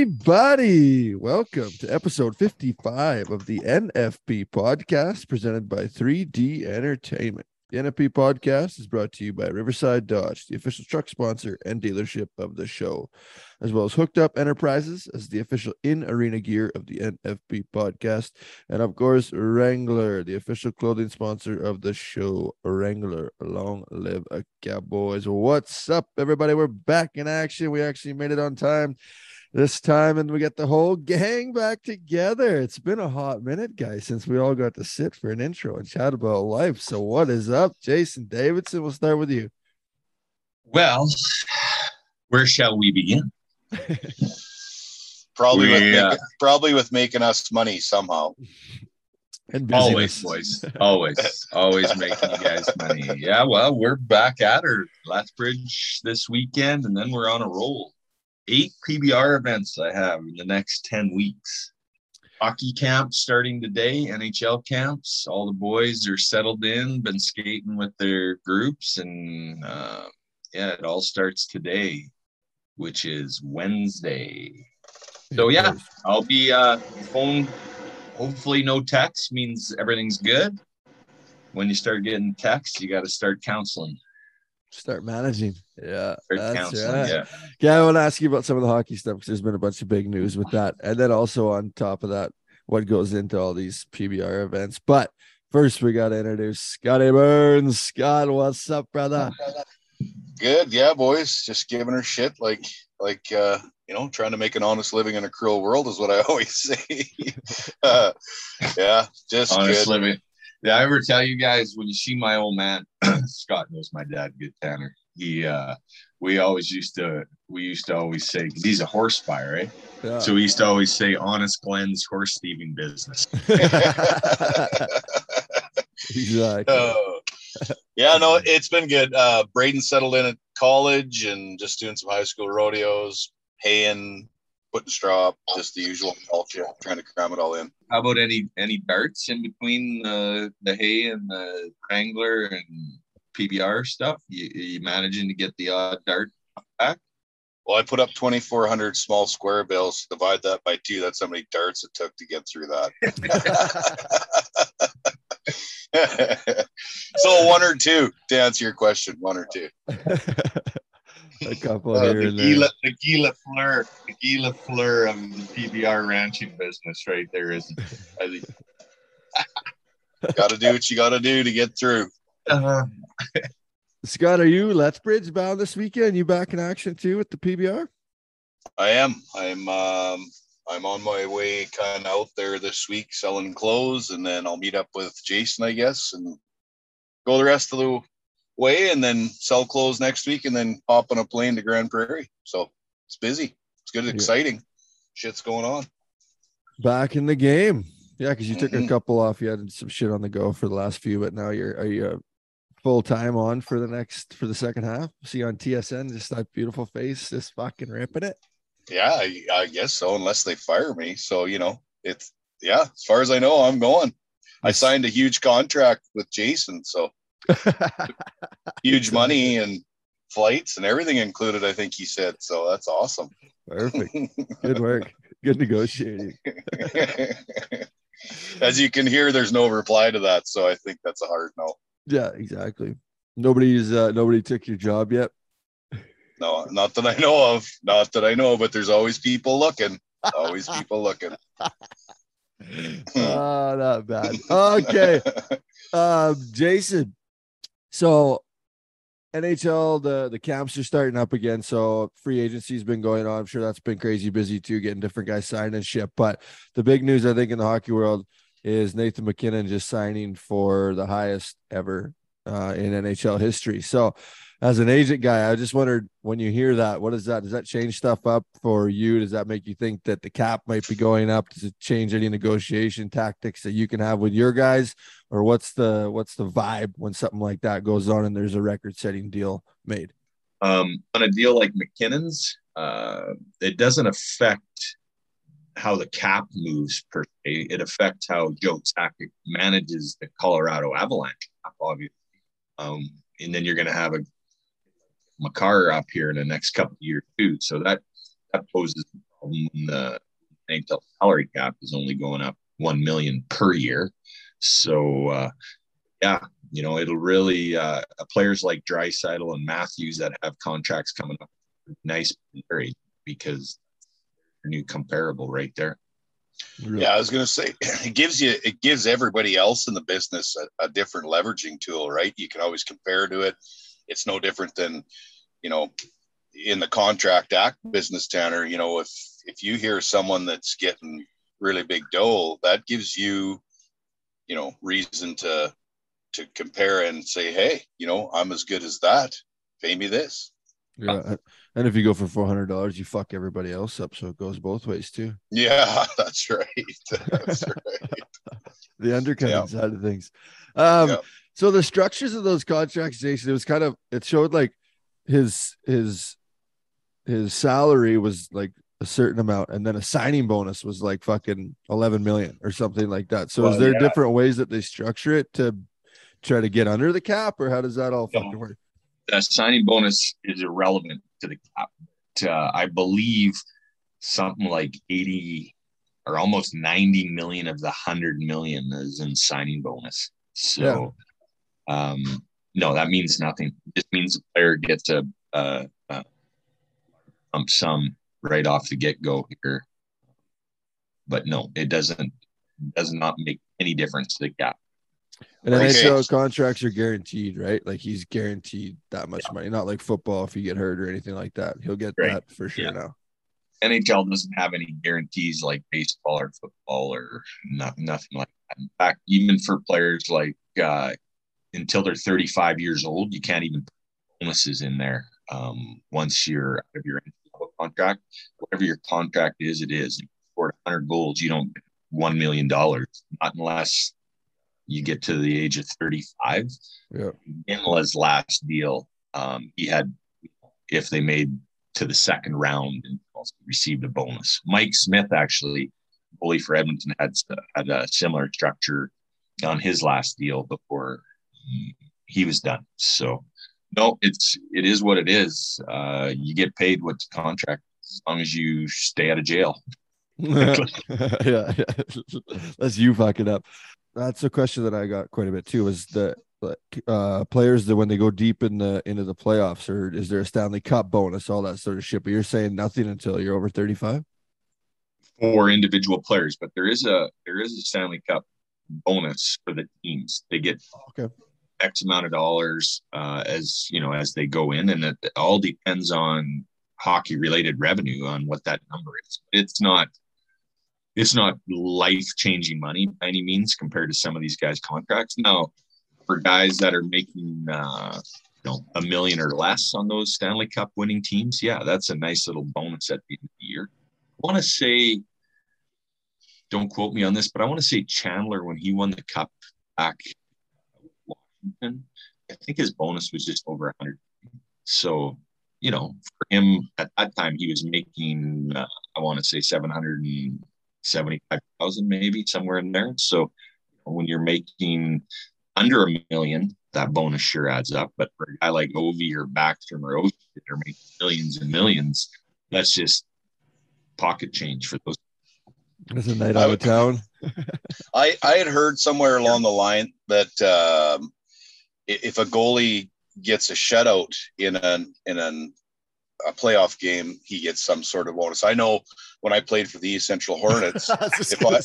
everybody. Welcome to episode 55 of the NFP podcast presented by 3D Entertainment. The NFP podcast is brought to you by Riverside Dodge, the official truck sponsor and dealership of the show, as well as Hooked Up Enterprises as the official in arena gear of the NFP podcast, and of course, Wrangler, the official clothing sponsor of the show. Wrangler, long live a cowboys. What's up, everybody? We're back in action. We actually made it on time this time and we get the whole gang back together. It's been a hot minute, guys, since we all got to sit for an intro and chat about life. So, what is up, Jason Davidson? We'll start with you. Well, where shall we begin? probably We, with uh, making, probably with making us money somehow. And Always, boys. Always, always making you guys money. Yeah, well, we're back at her. Lethbridge this weekend, and then we're on a roll. Eight PBR events I have in the next 10 weeks. Hockey camp starting today, NHL camps. All the boys are settled in, been skating with their groups, and uh, yeah, it all starts today, which is Wednesday. So, yeah. I'll be uh phone. Hopefully, no text means everything's good. When you start getting texts, you got to start counseling. Start managing. Yeah. Start That's right. Yeah. Yeah, I want to ask you about some of the hockey stuff because there's been a bunch of big news with that. And then also on top of that, what goes into all these PBR events. But first, we got to introduce Scotty Burns. Scott, what's up, brother? Good, yeah, boys. Just giving her shit like like uh, you know, trying to make an honest living in a cruel world is what I always say. uh, yeah, just Honest good. living. Did I ever tell you guys when you see my old man, Scott knows my dad, good Tanner. He uh we always used to we used to always say 'cause he's a horse buyer, right? Yeah. So we used to always say honest Glenn's horse thieving business. exactly. Uh, yeah, no, it's been good. Uh Braden settled in at college and just doing some high school rodeos, haying, putting straw up, just the usual culture, trying to cram it all in. How about any any darts in between the the hay and the Wrangler and PBR stuff? You, you managing to get the odd dart back? Well, I put up 2,400 small square bills. Divide that by two. That's how many darts it took to get through that. so one or two to answer your question. One or two. a couple Uh, here the and there. Gila, the Gila Fleur, the Gila Fleur of the PBR ranching business, right there, isn't it? I think. Got to do what you got to do to get through. Uh, Scott, are you Lethbridge bound this weekend? You back in action too with the PBR? I am. I'm. Um, I'm on my way, kind of out there this week selling clothes, and then I'll meet up with Jason, I guess, and go the rest of the way, and then sell clothes next week, and then hop on a plane to Grande Prairie. So it's busy. It's good, Yeah. exciting. Shit's going on. Back in the game. Yeah, because you took a Mhm. couple off. You had some shit on the go for the last few, but now you're are you uh, full time on for the next for the second half? See you on TSN, just that beautiful face, just fucking ripping it. Yeah, I, I guess so, unless they fire me. So, you know, it's, yeah, as far as I know, I'm going. I signed a huge contract with Jason. So, huge money and flights and everything included, I think he said. So, that's awesome. Perfect. Good work. Good negotiating. As you can hear, there's no reply to that. So, I think that's a hard no. Yeah, exactly. Nobody's uh nobody took your job yet. No, not that I know of. Not that I know, but there's always people looking. Always people looking. oh, not bad. Okay. Um, Jason. So NHL, the the camps are starting up again. So free agency's been going on. I'm sure that's been crazy busy too, getting different guys signed and shit. But the big news, I think, in the hockey world is Nathan MacKinnon just signing for the highest ever uh, in NHL history. So as an agent guy, I just wondered when you hear that, what is that? Does that change stuff up for you? Does that make you think that the cap might be going up? Does it change any negotiation tactics that you can have with your guys? Or what's the what's the vibe when something like that goes on and there's a record setting deal made? um, on a deal like MacKinnon's, uh, it doesn't affect how the cap moves per se. It affects how Joe Sakic manages the Colorado Avalanche obviously. Um, and then you're going to have a Makar up here in the next couple of years too. So that that poses a the NHL salary cap is only going up one million per year. So uh, yeah, you know, it'll really uh, players like Draisaitl and Matthews that have contracts coming up, nice because new comparable right there. Really? Yeah, I was going to say it gives you it gives everybody else in the business a, a, different leveraging tool, right? You can always compare to it. It's no different than, you know, in the contract act business, Tanner. You know, if if you hear someone that's getting really big dough, that gives you, you know, reason to to compare and say, hey, you know, I'm as good as that. Pay me this. Yeah, and if you go for four hundred dollars, you fuck everybody else up, so it goes both ways too. Yeah, that's right. That's right. the undercutting yeah. side of things. Um, yeah. So the structures of those contracts, Jason, it was kind of it showed like his his his salary was like a certain amount, and then a signing bonus was like fucking eleven million or something like that. So well, is there yeah. different ways that they structure it to try to get under the cap, or how does that all fucking work? the signing bonus is irrelevant to the cap. Uh, I believe something like 80 or almost 90 million of the 100 million is in signing bonus. So. Um, no, that means nothing. It just means the player gets a, a, a lump sum right off the get go here. But no, it doesn't does not make any difference to the cap. And okay. NHL contracts are guaranteed, right? Like he's guaranteed that much yeah. money. Not like football if you get hurt or anything like that. He'll get right. that for sure yeah. now. NHL doesn't have any guarantees like baseball or football or not, nothing like that. In fact, even for players like uh, until they're 35 years old, you can't even put bonuses in there. Um, once you're out of your contract, whatever your contract is, it is. If you scored 100 goals, you don't get $1 million, not unless you get to the age of 35. Yeah. Last deal, um, he had, if they made to the second round and also received a bonus. Mike Smith, actually, bully for Edmonton, had, had a similar structure on his last deal before he, was done. So, no, it's it is what it is. Uh, you get paid what's contract as long as you stay out of jail. yeah, yeah. That's you fucking up. That's a question that I got quite a bit too. Is the uh, players that when they go deep in the into the playoffs, or is there a Stanley Cup bonus, all that sort of shit? But you're saying nothing until you're over 35 for individual players, but there is a there is a Stanley Cup bonus for the teams. They get okay. X amount of dollars uh, as you know as they go in, and it all depends on hockey related revenue on what that number is. It's not it's not life changing money by any means compared to some of these guys' contracts. Now, for guys that are making uh, you know a million or less on those Stanley Cup winning teams, yeah, that's a nice little bonus at the end of the year. I want to say, don't quote me on this, but I want to say Chandler when he won the cup back Washington, I think his bonus was just over 100. So, you know, for him at that time, he was making, uh, I want to say 775,000, maybe somewhere in there. So when you're making under a million, that bonus sure adds up. But for a guy like Ovi or Backstrom or Ovi that are making millions and millions, that's just pocket change for those. That's a night out of town. I, I had heard somewhere along the line that um, if a goalie gets a shutout in an in an a playoff game, he gets some sort of bonus. I know when I played for the East Central Hornets, if I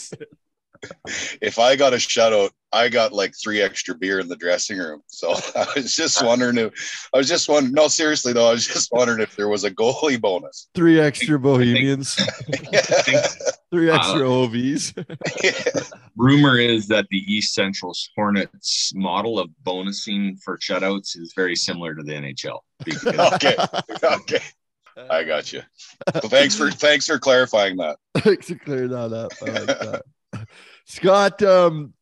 if I got a shutout, I got like three extra beer in the dressing room. So I was just wondering if I was just wondering. No, seriously though, I was just wondering if there was a goalie bonus. Three extra Bohemians. three extra uh, OVs. Rumor is that the East Central Hornets model of bonusing for shutouts is very similar to the NHL. Okay. Okay. I got you. Well, thanks for thanks for clarifying that. thanks for clearing that up. I like that. Scott, um,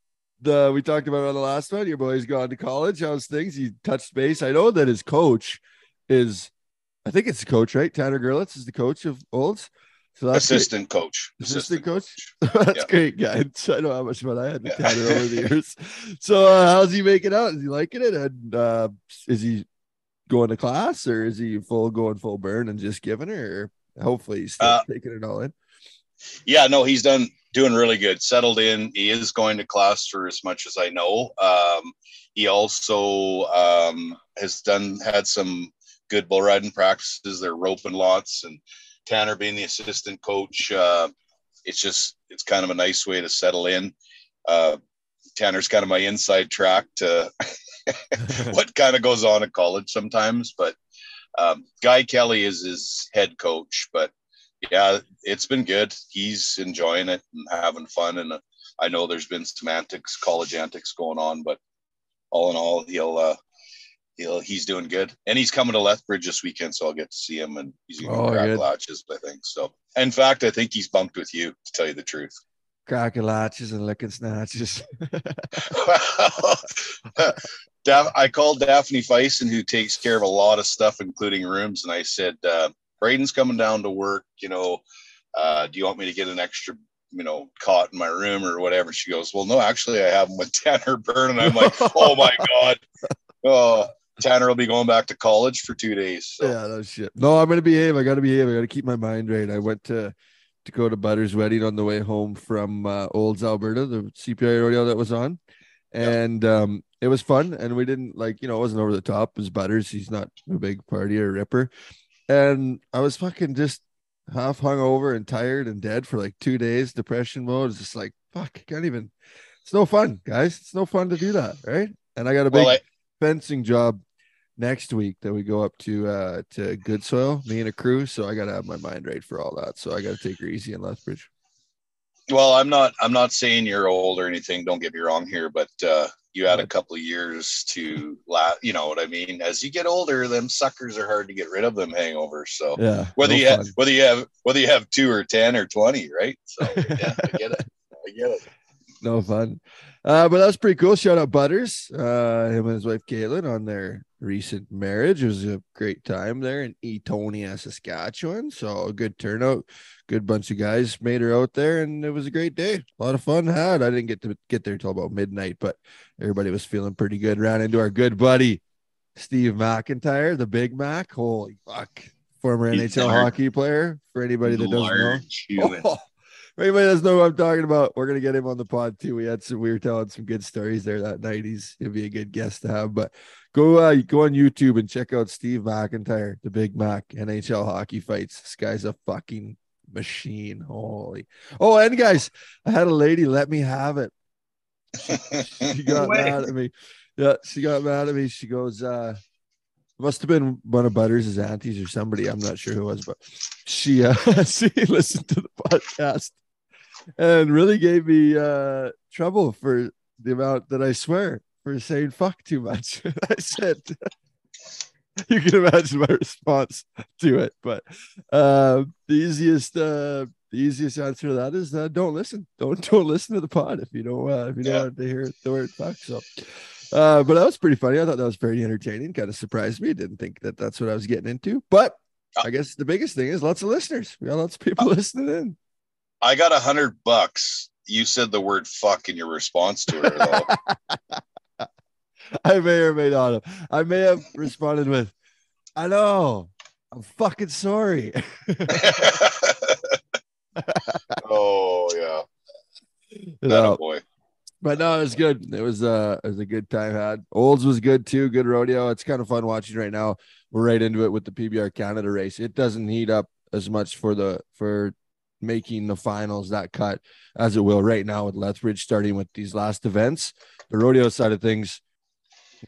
the we talked about on the last one. Your boy's gone to college. How's things? He touched base. I know that his coach is, I think it's the coach, right? Tanner Gerlitz is the coach of Olds. So that's assistant great. coach. Assistant, coach. that's yeah. great, guys. I know how much fun I had with yeah. Tanner over the years. So uh, how's he making out? Is he liking it? And uh, is he going to class or is he full going full burn and just giving her? hopefully he's still Uh, taking it all in. Yeah, no, he's done doing really good. Settled in. He is going to class for as much as I know. Um, he also um, has done had some good bull riding practices. They're roping lots, and Tanner being the assistant coach, uh, it's just it's kind of a nice way to settle in. Uh, Tanner's kind of my inside track to what kind of goes on at college sometimes, but um, Guy Kelly is his head coach, but yeah, it's been good. He's enjoying it and having fun. And uh, I know there's been some antics, college antics going on, but all in all, he'll, uh, he'll, he's doing good. And he's coming to Lethbridge this weekend, so I'll get to see him and he's to Oh, crack good. latches, I think. So, in fact, I think he's bunked with you, to tell you the truth. Cracking latches and licking snatches. I called Daphne Feisen, who takes care of a lot of stuff, including rooms, and I said, uh, Braden's coming down to work. You know, uh, do you want me to get an extra, you know, cot in my room or whatever? She goes, Well, no, actually, I have him with Tanner Byrne. And I'm like, Oh my God. Oh, Tanner will be going back to college for two days. So. Yeah, no shit. No, I'm gonna behave. I gotta behave. I gotta keep my mind right. I went to to go to Butter's wedding on the way home from uh, Olds, Alberta, the CPI rodeo that was on, and um, it was fun. And we didn't like, you know, it wasn't over the top. It was Butters. He's not a big party or ripper, and I was fucking just half hung over and tired and dead for like two days. Depression mode. It's just like fuck. I can't even. It's no fun, guys. It's no fun to do that, right? And I got a big Well, I, fencing job next week that we go up to uh to Goodsoil me and a crew so i gotta have my mind right for all that so i gotta take her easy in lethbridge well, I'm not. I'm not saying you're old or anything. Don't get me wrong here, but uh, you had a couple of years to la You know what I mean? As you get older, them suckers are hard to get rid of. Them hangovers. So yeah whether no you have whether you have whether you have two or ten or twenty, right? So yeah, I get it. I get it. no fun uh but that's pretty cool shout out butters uh him and his wife caitlin on their recent marriage. It was a great time there in eatonia saskatchewan. So a good turnout. Good bunch of guys made her out there and it was a great day. A lot of fun had. I didn't get to get there till about midnight but everybody was feeling pretty good. Ran into our good buddy steve macintyre the big mac. Holy fuck. Former He's nhl large. hockey player for anybody that doesn't know. human. Oh, anybody doesn't know what I'm talking about, we're gonna get him on the pod too. We had some, we were telling some good stories there that night. He's he'll be a good guest to have. But go uh go on YouTube and check out Steve MacIntyre, the Big Mac NHL hockey fights. This guy's a fucking machine. Holy oh, and guys, I had a lady let me have it. She got way. mad at me. Yeah, she got mad at me. She goes, uh must have been one of Butters' aunties or somebody. I'm not sure who it was, but she uh she listened to the podcast and really gave me uh trouble for the amount that I swear for saying fuck too much. I said you can imagine my response to it, but uh the easiest uh the easiest answer to that is uh, don't listen. Don't don't listen to the pod if you don't uh, if you don't Yeah. want to hear the word fuck. So uh, but that was pretty funny. I thought that was very entertaining. Kind of surprised me. Didn't think that that's what I was getting into. But I guess the biggest thing is lots of listeners. We got lots of people listening in. I got a hundred bucks. You said the word fuck in your response to her though. I may or may not have. I may have responded with, "I know, I'm fucking sorry." oh yeah. Know, boy. but no, it was good. It was uh, it was a good time had. Olds was good too. Good rodeo. It's kind of fun watching right now. We're right into it with the PBR Canada race. It doesn't heat up as much for the for making the finals that cut as it will right now with Lethbridge starting with these last events. The rodeo side of things,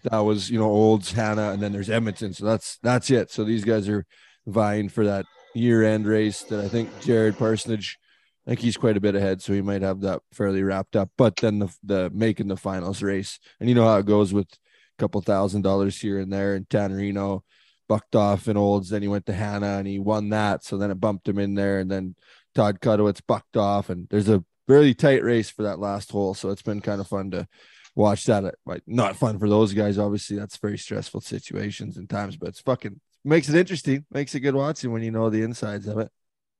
that was you know Olds, Hanna, and then there's Edmonton. So that's that's it. So these guys are vying for that year end race that I think Jared Parsonage. I think he's quite a bit ahead, so he might have that fairly wrapped up. But then the the making the finals race, and you know how it goes with a couple thousand dollars here and there. And Tannerino bucked off in Olds, then he went to Hanna and he won that. So then it bumped him in there, and then Todd Cudowitz bucked off, and there's a really tight race for that last hole. So it's been kind of fun to watch that. Like not fun for those guys, obviously. That's very stressful situations and times, but it's fucking makes it interesting, makes it good watching when you know the insides of it.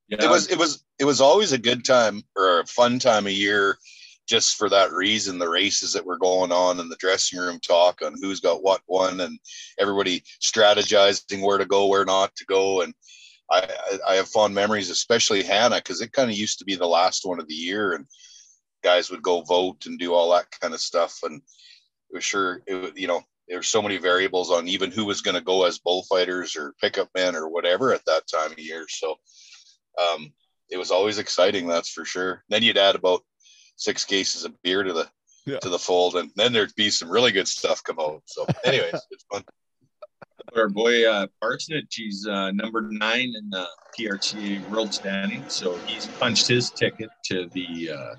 Yeah, It was it was it was always a good time or a fun time of year just for that reason the races that were going on and the dressing room talk on who's got what one and everybody strategizing where to go where not to go and I, I have fond memories, especially Hanna, because it kind of used to be the last one of the year, and guys would go vote and do all that kind of stuff. And it was sure, it, you know, there's so many variables on even who was going to go as bullfighters or pickup men or whatever at that time of year. So um, it was always exciting, that's for sure. Then you'd add about six cases of beer to the yeah. to the fold, and then there'd be some really good stuff come out. So, anyways, it's fun. Our boy uh, he's uh, number nine in the PRCA world standing, so he's punched his ticket to the uh,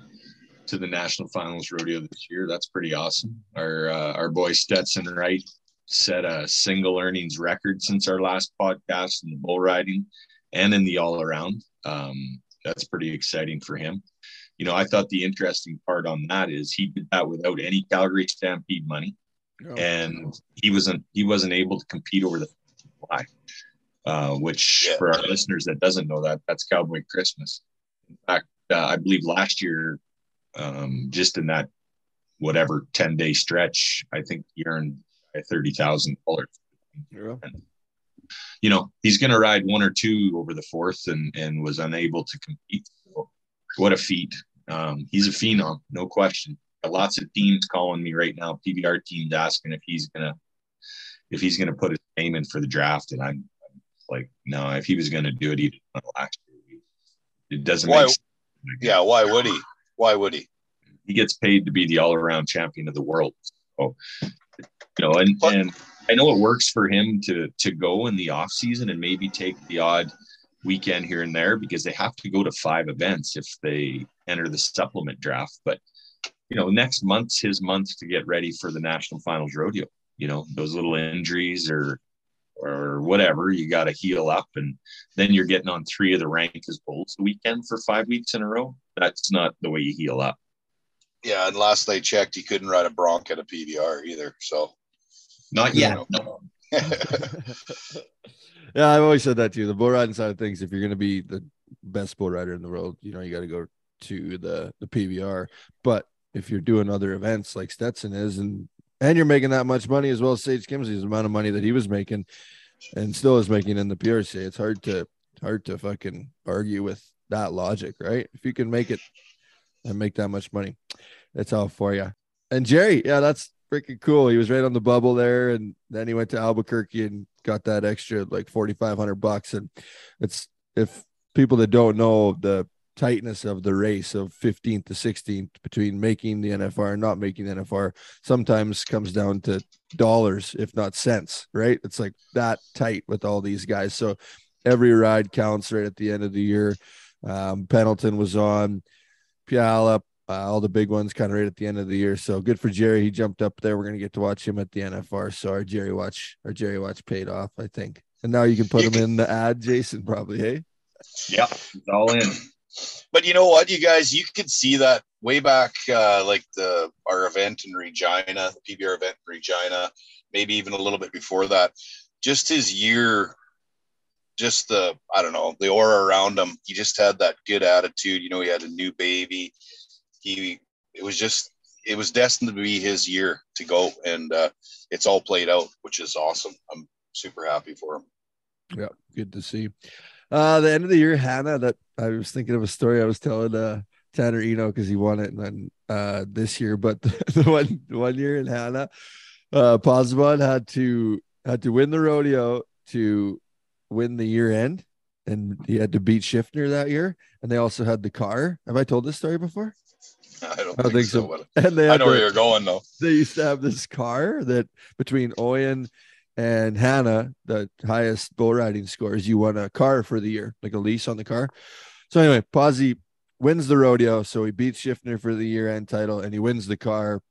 to the national finals rodeo this year. That's pretty awesome. Our uh, our boy Stetson Wright set a single earnings record since our last podcast in the bull riding and in the all around. Um, that's pretty exciting for him. You know, I thought the interesting part on that is he did that without any Calgary Stampede money, oh, and he wasn't he wasn't able to compete over the fly. Uh, which yeah. for our listeners that doesn't know that that's Cowboy Christmas. In fact, uh, I believe last year um, just in that whatever 10 day stretch, I think he earned $30,000. Yeah. you know, he's going to ride one or two over the fourth and, and was unable to compete. So what a feat. Um, he's a phenom, no question. Lots of teams calling me right now, PBR teams asking if he's going to, if he's going to put his name in for the draft. And I'm, I'm like, no, if he was going to do it, he'd last year. It doesn't why, make sense. Yeah. Why would he? Why would he? He gets paid to be the all-around champion of the world. So, you know, and and I know it works for him to to go in the off season and maybe take the odd weekend here and there because they have to go to five events if they enter the supplement draft. But you know, next month's his month to get ready for the national finals rodeo. You know, those little injuries or or whatever, you got to heal up, and then you're getting on three of the rank as bulls the weekend for five weeks in a row. That's not the way you heal up. Yeah, and last they checked, he couldn't ride a bronc at a PBR either. So, not yet. No. yeah, I've always said that too. The bull riding side of things, if you're going to be the best bull rider in the world, you know, you got to go to the the PBR. But if you're doing other events like Stetson is, and and you're making that much money as well as Sage Kimzey's amount of money that he was making and still is making in the PRC. It's hard to hard to fucking argue with that logic, right? If you can make it and make that much money, it's all for you. And Jerry, yeah, that's freaking cool. He was right on the bubble there, and then he went to Albuquerque and got that extra like forty five hundred bucks. And it's if people that don't know the tightness of the race of 15th to 16th between making the NFR and not making the NFR sometimes comes down to dollars, if not cents, right? It's like that tight with all these guys. So every ride counts right at the end of the year. Um, Pendleton was on, Puyallup, uh, all the big ones kind of right at the end of the year. So good for Jerry. He jumped up there. We're going to get to watch him at the NFR. So our Jerry watch, our Jerry watch paid off, I think. And now you can put him in the ad, Jason, probably. Hey, yeah, it's all in but you know what, you guys, you could see that way back, uh, like the our event in Regina, the PBR event in Regina, maybe even a little bit before that. Just his year, just the I don't know the aura around him. He just had that good attitude. You know, he had a new baby. He it was just it was destined to be his year to go, and uh, it's all played out, which is awesome. I'm super happy for him. Yeah, good to see. Uh, the end of the year, Hanna. That I was thinking of a story I was telling uh Tanner Eno because he won it, and then uh this year, but the, the one one year in Hanna, uh Pozzobon had to had to win the rodeo to win the year end, and he had to beat Schiffner that year, and they also had the car. Have I told this story before? I don't, I don't think, think, so. so. And they I know the, where you're going though. They used to have this car that between Oyen and Hanna, the highest bull riding scores, you won a car for the year, like a lease on the car. So anyway, Posy wins the rodeo, so he beats Schiffner for the year end title, and he wins the car.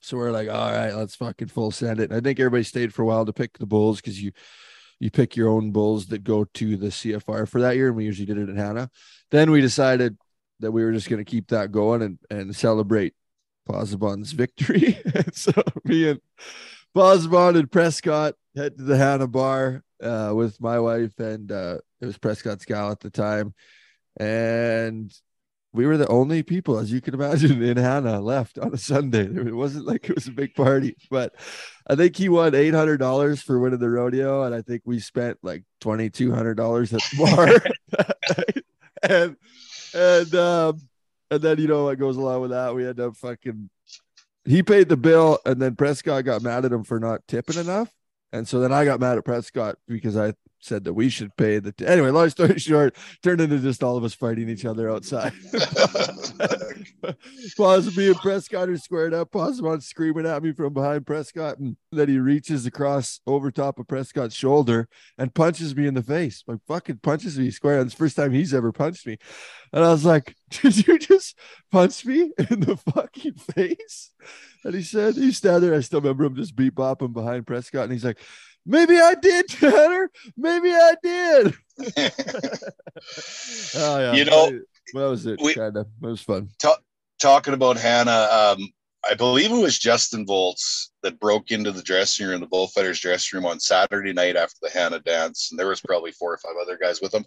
So we're like, all right, let's fucking full send it. And I think everybody stayed for a while to pick the bulls because you you pick your own bulls that go to the CFR for that year, and we usually did it in Hanna. Then we decided that we were just going to keep that going and and celebrate Pozzobon's victory. so me and Pozzobon and Prescott head to the Hanna bar uh, with my wife, and uh, it was Prescott's gal at the time. And we were the only people, as you can imagine, in Hanna left on a Sunday. It wasn't like it was a big party, but I think he won eight hundred dollars for winning the rodeo, and I think we spent like twenty two hundred dollars at the bar. and and um, and then you know what goes along with that? We end up fucking. He paid the bill, and then Prescott got mad at him for not tipping enough, and so then I got mad at Prescott because I said that we should pay the. T- anyway, long story short, turned into just all of us fighting each other outside. Pause me and Prescott are squared up. On screaming at me from behind Prescott, and then he reaches across over top of Prescott's shoulder and punches me in the face. Like fucking punches me square. It's the first time he's ever punched me, and I was like, "Did you just punch me in the fucking face?" And he said, "He's standing there." I still remember him just beat bopping behind Prescott, and he's like. Maybe I did, Tanner. Maybe I did. oh yeah. You know, well, that was it. we- kind of. It was fun. Talking about Hanna, um, I believe it was Justin Volts that broke into the dressing room, the bullfighters dressing room on Saturday night after the Hanna dance, and there was probably four or five other guys with them.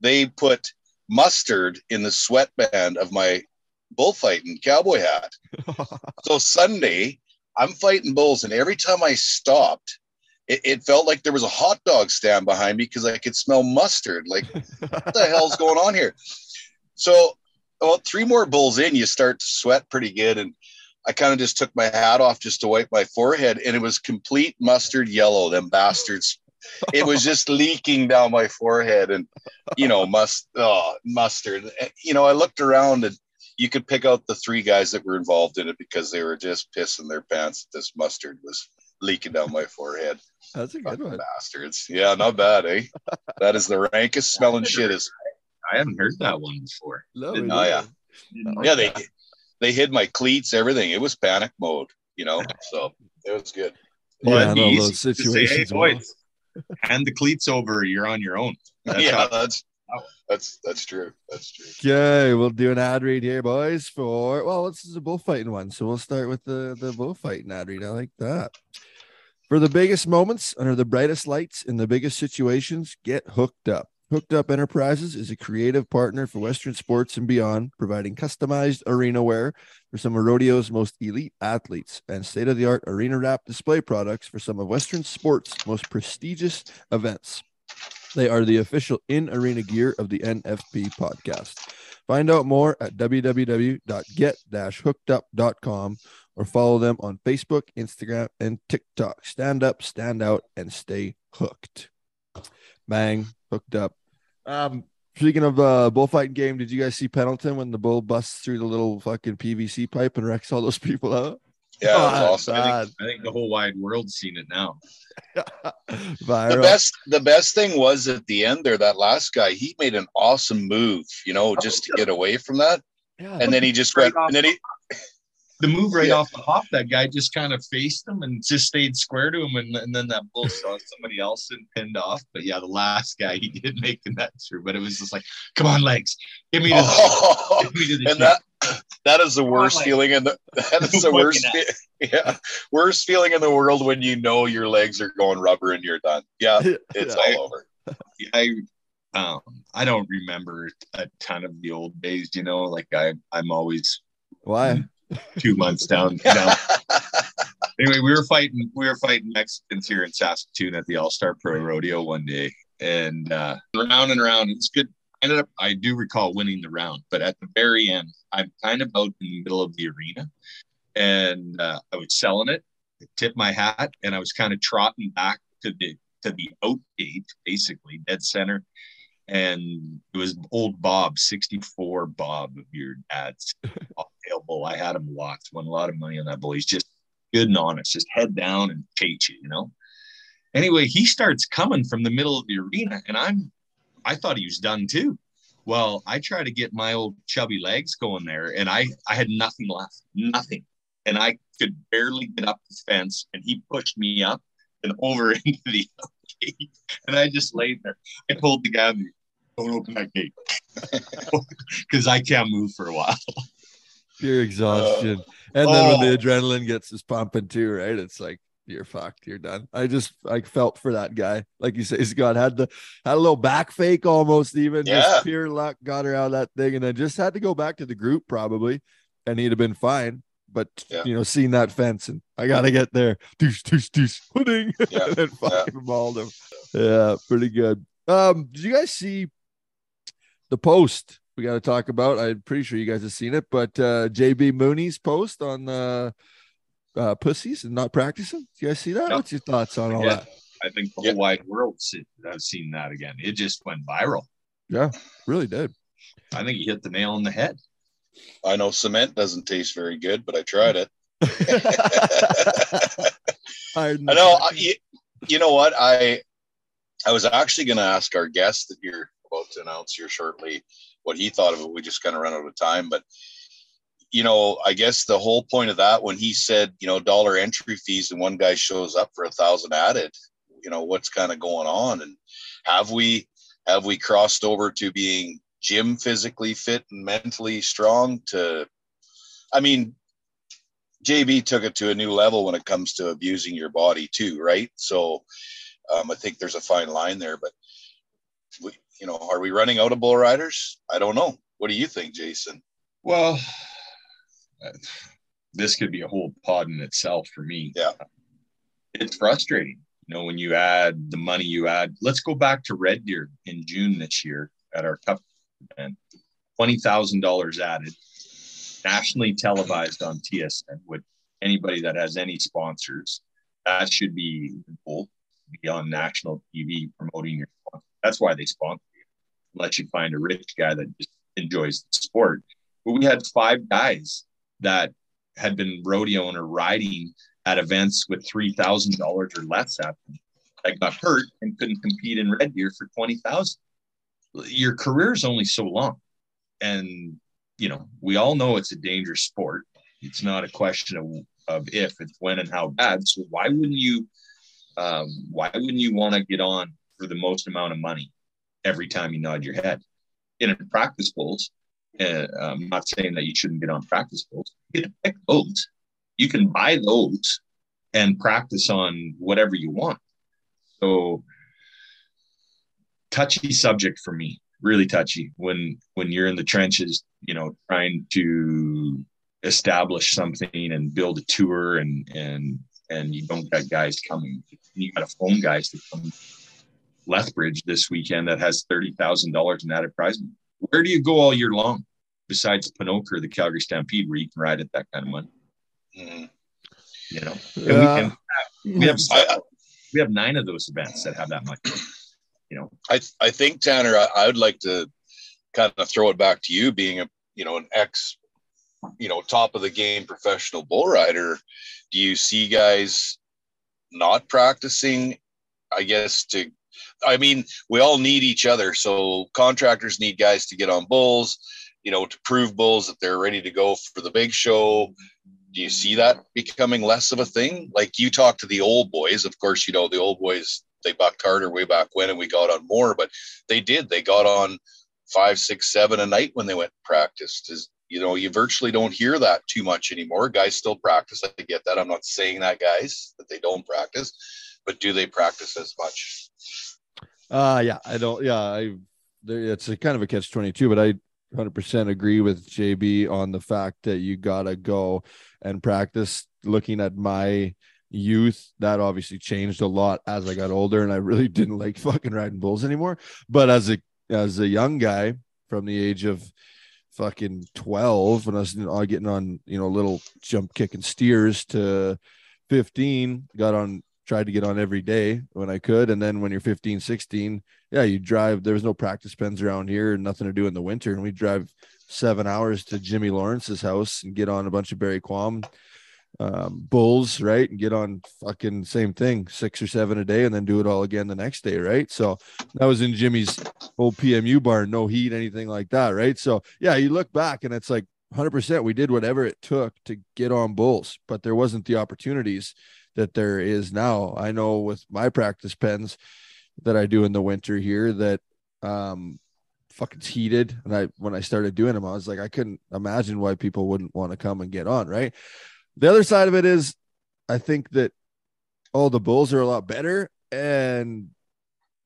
They put mustard in the sweatband of my bullfighting cowboy hat. So Sunday, I'm fighting bulls, and every time I stopped, it, it felt like there was a hot dog stand behind me because I could smell mustard. Like, what the hell's going on here? So, about three more bulls in, you start to sweat pretty good. And I kind of just took my hat off just to wipe my forehead, and it was complete mustard yellow, them bastards. It was just leaking down my forehead, and you know, must oh, mustard. Eh, you know, I looked around and you could pick out the three guys that were involved in it because they were just pissing their pants. This mustard was leaking down my forehead. That's a good Fucking one. bastards. Yeah, not bad, eh? That is the rankest smelling shit. Is I haven't heard that one before. No, Didn't we Oh, did. yeah. yeah, they they hid my cleats, everything. It was panic mode, you know. So it was good. Well, yeah, it'd I be know easy those to say, situations. "Hey, boys, hand the cleats over. You're on your own. That's yeah, that's that's that's true. That's true. Okay, we'll do an ad read here, boys. For well, this is a bullfighting one, so we'll start with the the bullfighting ad read. I like that. For the biggest moments under the brightest lights in the biggest situations, get hooked up. Hooked Up Enterprises is a creative partner for Western sports and beyond, providing customized arena wear for some of rodeo's most elite athletes and state of the art arena wrap display products for some of Western sports' most prestigious events. They are the official in arena gear of the NFP podcast. Find out more at www.get-hookedup.com or follow them on Facebook, Instagram, and TikTok. Stand up, stand out, and stay hooked. Bang, hooked up. Um, speaking of uh bullfighting game, did you guys see Pendleton when the bull busts through the little fucking PVC pipe and wrecks all those people out? Yeah, Oh, awesome. I think, I think the whole wide world's seen it now. The best the best thing was at the end there, that last guy, he made an awesome move, you know, just to get away from that. Yeah. And then he just Right went off and then he The move right Yeah. off the hop, that guy just kind of faced him and just stayed square to him, and, and then that bull saw somebody else and pinned off. But yeah, the last guy he did make the net through, but it was just like, come on, legs, give me the, Oh, give me the and that that is the worst like- feeling in the that is the worst fe- yeah worst feeling in the world when you know your legs are going rubber and you're done yeah it's Yeah. all over I um I don't remember a ton of the old days, you know, like I I'm always Why? Two months down down. Anyway, we were fighting we were fighting Mexicans here in Saskatoon at the All Star Pro Rodeo one day, and uh, round and around. It's good. I ended up I do recall winning the round, but at the very end, I'm kind of out in the middle of the arena, and uh, I was selling it. I tipped my hat, and I was kind of trotting back to the to the out gate, basically dead center. And it was old Bob, 64 Bob of your dad's elbow. I had him locked, won a lot of money on that bull. He's just good and honest, just head down and chase you, you know. Anyway, he starts coming from the middle of the arena, and I'm I thought he was done too. Well, I try to get my old chubby legs going there, and I I had nothing left, nothing, and I could barely get up the fence, and he pushed me up and over into the gate, and I just laid there. I told the guy, "Don't open that gate," because I can't move for a while. Pure uh, exhaustion. and then when oh. the uh, adrenaline gets us pumping too, right? It's like you're fucked. You're done. I just I felt for that guy. Like you say, Scott had the had a little back fake almost even. Yeah. Just pure luck got her out of that thing, and then just had to go back to the group probably, and he'd have been fine. But Yeah. you know, seeing that fence and I gotta get there. Doosh, doosh, doosh, pudding. Yeah. and then fucking mauled him. Yeah, pretty good. Um, did you guys see the post we got to talk about? I'm pretty sure you guys have seen it, but uh JB Mooney's post on uh, uh pussies and not practicing. Do you guys see that? No. What's your thoughts on all Yeah. that? I think the Yeah. whole wide world se- has seen that again. It just went viral. Yeah, really did. I think he hit the nail on the head. I know cement doesn't taste very good, but I tried it. I know. I, you, you know what? I I was actually going to ask our guest that you're about to announce here shortly what he thought of it. We just kind of run out of time, but you know, I guess the whole point of that when he said, you know, dollar entry fees and one guy shows up for a thousand added, you know, what's kind of going on and have we have we crossed over to being gym physically fit and mentally strong to I mean JB took it to a new level when it comes to abusing your body too, right? So um, I think there's a fine line there, but we, you know, are we running out of bull riders? I don't know. What do you think, Jason? Well, this could be a whole pod in itself for me. Yeah. It's frustrating. You know, when you add the money you add, let's go back to Red Deer in June this year at our cup event. $20,000 added, nationally televised on TSN with anybody that has any sponsors. That should be goal, be on national TV promoting your. That's why they sponsor you. Let you find a rich guy that just enjoys the sport. But we had five guys that had been rodeoing or riding at events with three thousand dollars or less at them got hurt and couldn't compete in Red Deer for twenty thousand. Your career is only so long, and you know we all know it's a dangerous sport. It's not a question of of if, it's when and how bad. So why wouldn't you? Um, why wouldn't you want to get on for the most amount of money every time you nod your head in a practice bowls? Uh, I'm not saying that you shouldn't get on practice bowls. You get to pick those. You can buy those and practice on whatever you want. So touchy subject for me, really touchy. When when you're in the trenches, you know, trying to establish something and build a tour and and and you don't got guys coming. You got to phone guys to come Lethbridge this weekend that has thirty thousand dollars in added prize money. Where do you go all year long besides Ponoka or the Calgary Stampede where you can ride at that kind of money? Mhm. You know, and Yeah. we, can, we have we have nine of those events that have that much. You know, I I think Tanner, I, I would like to kind of throw it back to you, being a you know an ex, you know top of the game professional bull rider. Do you see guys not practicing? I guess to, I mean, we all need each other. So contractors need guys to get on bulls, you know, to prove bulls that they're ready to go for the big show. Do you see that becoming less of a thing? Like you talk to the old boys, of course, you know the old boys they bucked harder way back when, and we got on more. But they did. They got on five, six, seven a night when they went and practiced. Is you know, you virtually don't hear that too much anymore. Guys still practice. I get that. I'm not saying that, guys, that they don't practice, but do they practice as much? Uh yeah, I don't. Yeah, I. It's a kind of a catch twenty two, but I 100% agree with JB on the fact that you gotta go and practice. Looking at my youth, that obviously changed a lot as I got older, and I really didn't like fucking riding bulls anymore. But as a as a young guy from the age of fucking 12 when I was getting on, you know, little jump kicking steers to 15, got on, tried to get on every day when I could. And then when you're 15, 16, yeah, you drive, there was no practice pens around here and nothing to do in the winter. And we drive seven hours to Jimmy Lawrence's house and get on a bunch of Barry Quam um, bulls, right? And get on fucking same thing, six or seven a day, and then do it all again the next day, right? So that was in Jimmy's old PMU barn, no heat, anything like that, right? So yeah, you look back and it's like 100% we did whatever it took to get on bulls, but there wasn't the opportunities that there is now. I know with my practice pens that I do in the winter here that um fucking heated and I when I started doing them I was like I couldn't imagine why people wouldn't want to come and get on, right? The other side of it is I think that oh, the bulls are a lot better. And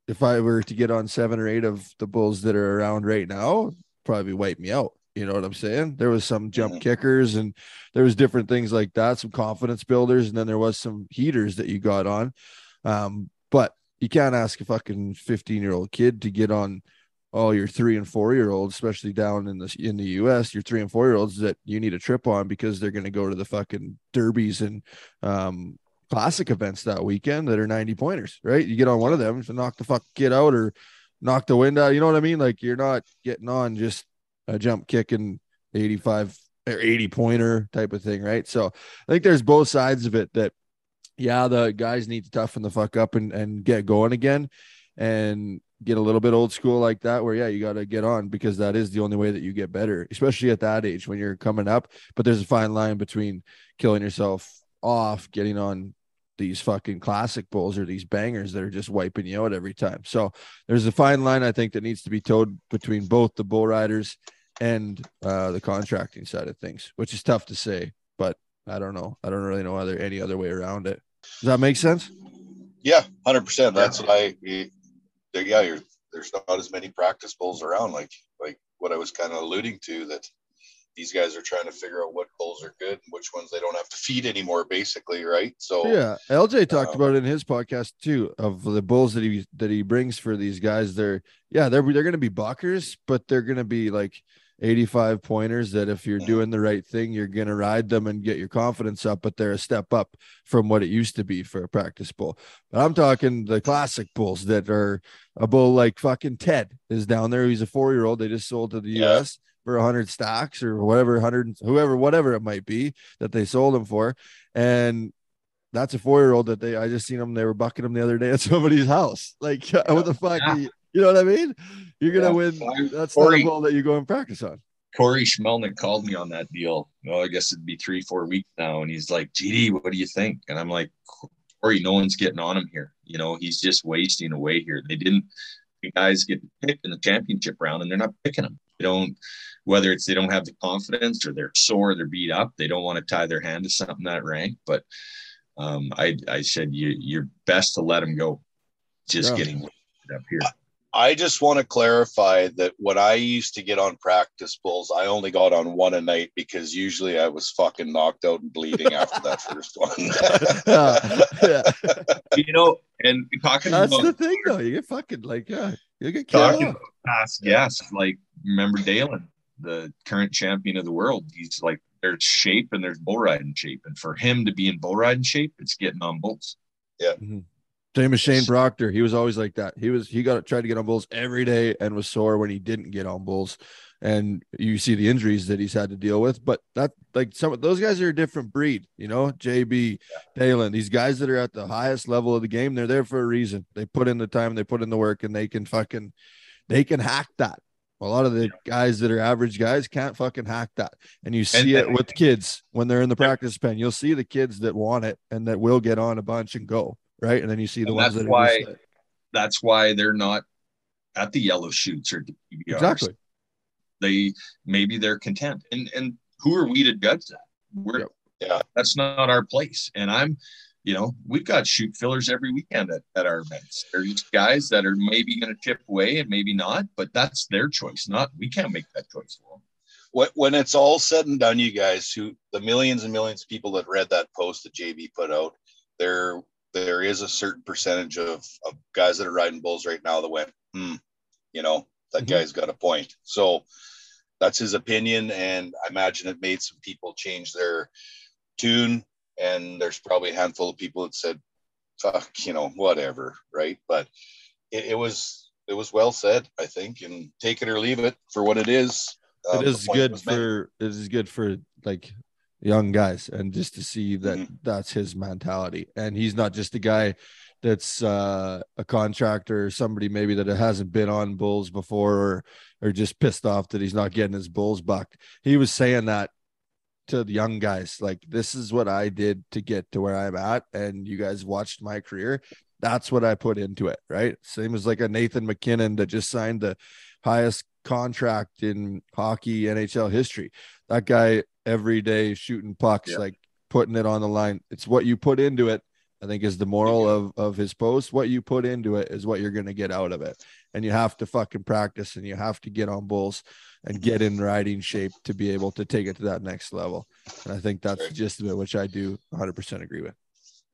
if I were to get on seven or eight of the bulls that are around right now, probably wipe me out. You know what I'm saying? There was some jump kickers and there was different things like that, some confidence builders, and then there was some heaters that you got on. Um, but you can't ask a fucking 15 year old kid to get on all your three and four year olds, especially down in the in the US, your three and four year olds that you need a trip on because they're gonna go to the fucking derbies and um classic events that weekend that are 90 pointers, right? You get on one of them to knock the fuck kid out or knock the wind out. You know what I mean? Like you're not getting on just a jump kick and 85 or 80 pointer type of thing, right? So I think there's both sides of it that yeah, the guys need to toughen the fuck up and, and get going again and get a little bit old school like that where yeah, you got to get on because that is the only way that you get better, especially at that age when you're coming up. But there's a fine line between killing yourself off, getting on these fucking classic bulls or these bangers that are just wiping you out every time. So there's a fine line I think that needs to be towed between both the bull riders and uh, the contracting side of things, which is tough to say, but I don't know. I don't really know other any other way around it. Does that make sense? Yeah, hundred percent. That's what I. there- Yeah, you're, there's not as many practice bulls around, like like what I was kind of alluding to. That these guys are trying to figure out what bulls are good and which ones they don't have to feed anymore, basically, right? So Yeah, LJ talked um, about it in his podcast too of the bulls that he that he brings for these guys. They're yeah, they're they're going to be buckers, but they're going to be like 85 pointers that if you're doing the right thing, you're going to ride them and get your confidence up, but they're a step up from what it used to be for a practice bull. But I'm talking the classic bulls that are a bull like fucking Ted is down there. He's a 4-year-old they just sold to the Yeah. US for 100 stocks or whatever 100 whoever whatever it might be that they sold him for and that's a four year old that they I just seen them they were bucking him the other day at somebody's house. Like what the fuck? Yeah. You, you know what I mean? You're gonna Yeah. win. Fine. That's not a ball that you go and practice on. Corey Schmelnick called me on that deal. Well, I guess it'd be three, four weeks now. And he's like, GD, what do you think? And I'm like, Corey, no one's getting on him here. You know, he's just wasting away here. They didn't, the guys get picked in the championship round and they're not picking them. They don't, whether it's they don't have the confidence or they're sore, they're beat up, they don't want to tie their hand to something that rank. But um, I, I said, you, you're best to let him go. Just Yeah. getting up here. I just want to clarify that when I used to get on practice bulls, I only got on one a night because usually I was fucking knocked out and bleeding after that first one. yeah, yeah. You know, and talking That's about the thing though. You get fucking like yeah, you get talking killed. about past yes like remember Daylon the current champion of the world he's like there's shape and there's bull riding shape and for him to be in bull riding shape it's getting on bulls mm-hmm. Same as Shane Proctor. He was always like that. He was he got tried to get on bulls every day and was sore when he didn't get on bulls. And you see the injuries that he's had to deal with. But that like some of those guys are a different breed, you know, JB, Daylon, these guys that are at the highest level of the game, they're there for a reason. They put in the time, they put in the work, and they can fucking they can hack that. A lot of the guys that are average guys can't fucking hack that. And you see it with kids when they're in the practice pen. You'll see the kids that want it and that will get on a bunch and go. Right. And then you see the And ones that's that are why- just, uh, that's why they're not at the yellow chutes or the exactly. they maybe they're content and and who are we to judge that we're Yep. Yeah. that's not our place and i'm you know we've got chute fillers every weekend at, at our events there's guys that are maybe going to chip away and maybe not but that's their choice not we can't make that choice for them when, when it's all said and done, you guys, who the millions and millions of people that read that post that JB put out, there there is a certain percentage of, of guys that are riding bulls right now that went, hmm, you know, that Mhm. guy's got a point. So that's his opinion, and I imagine it made some people change their tune. And there's probably a handful of people that said, "Fuck, you know, whatever," right? But it, it was it was well said, I think, and take it or leave it for what it is. Um, it is good for it is good for like young guys and just to see that Mhm. that's his mentality. And he's not just a guy that's uh, a contractor or somebody maybe that hasn't been on bulls before or or just pissed off that he's not getting his bulls bucked. He was saying that to the young guys like this is what i did to get to where i'm at and you guys watched my career. That's what i put into it right? Same as like a nathan mackinnon that just signed the highest contract in hockey nhl history that guy every day shooting pucks like putting it on the line it's what you put into it I think is the moral of of his post. What you put into it is what you're going to get out of it, and you have to fucking practice and you have to get on bulls and get in riding shape to be able to take it to that next level. And I think that's right. the gist of it, which I do 100% agree with.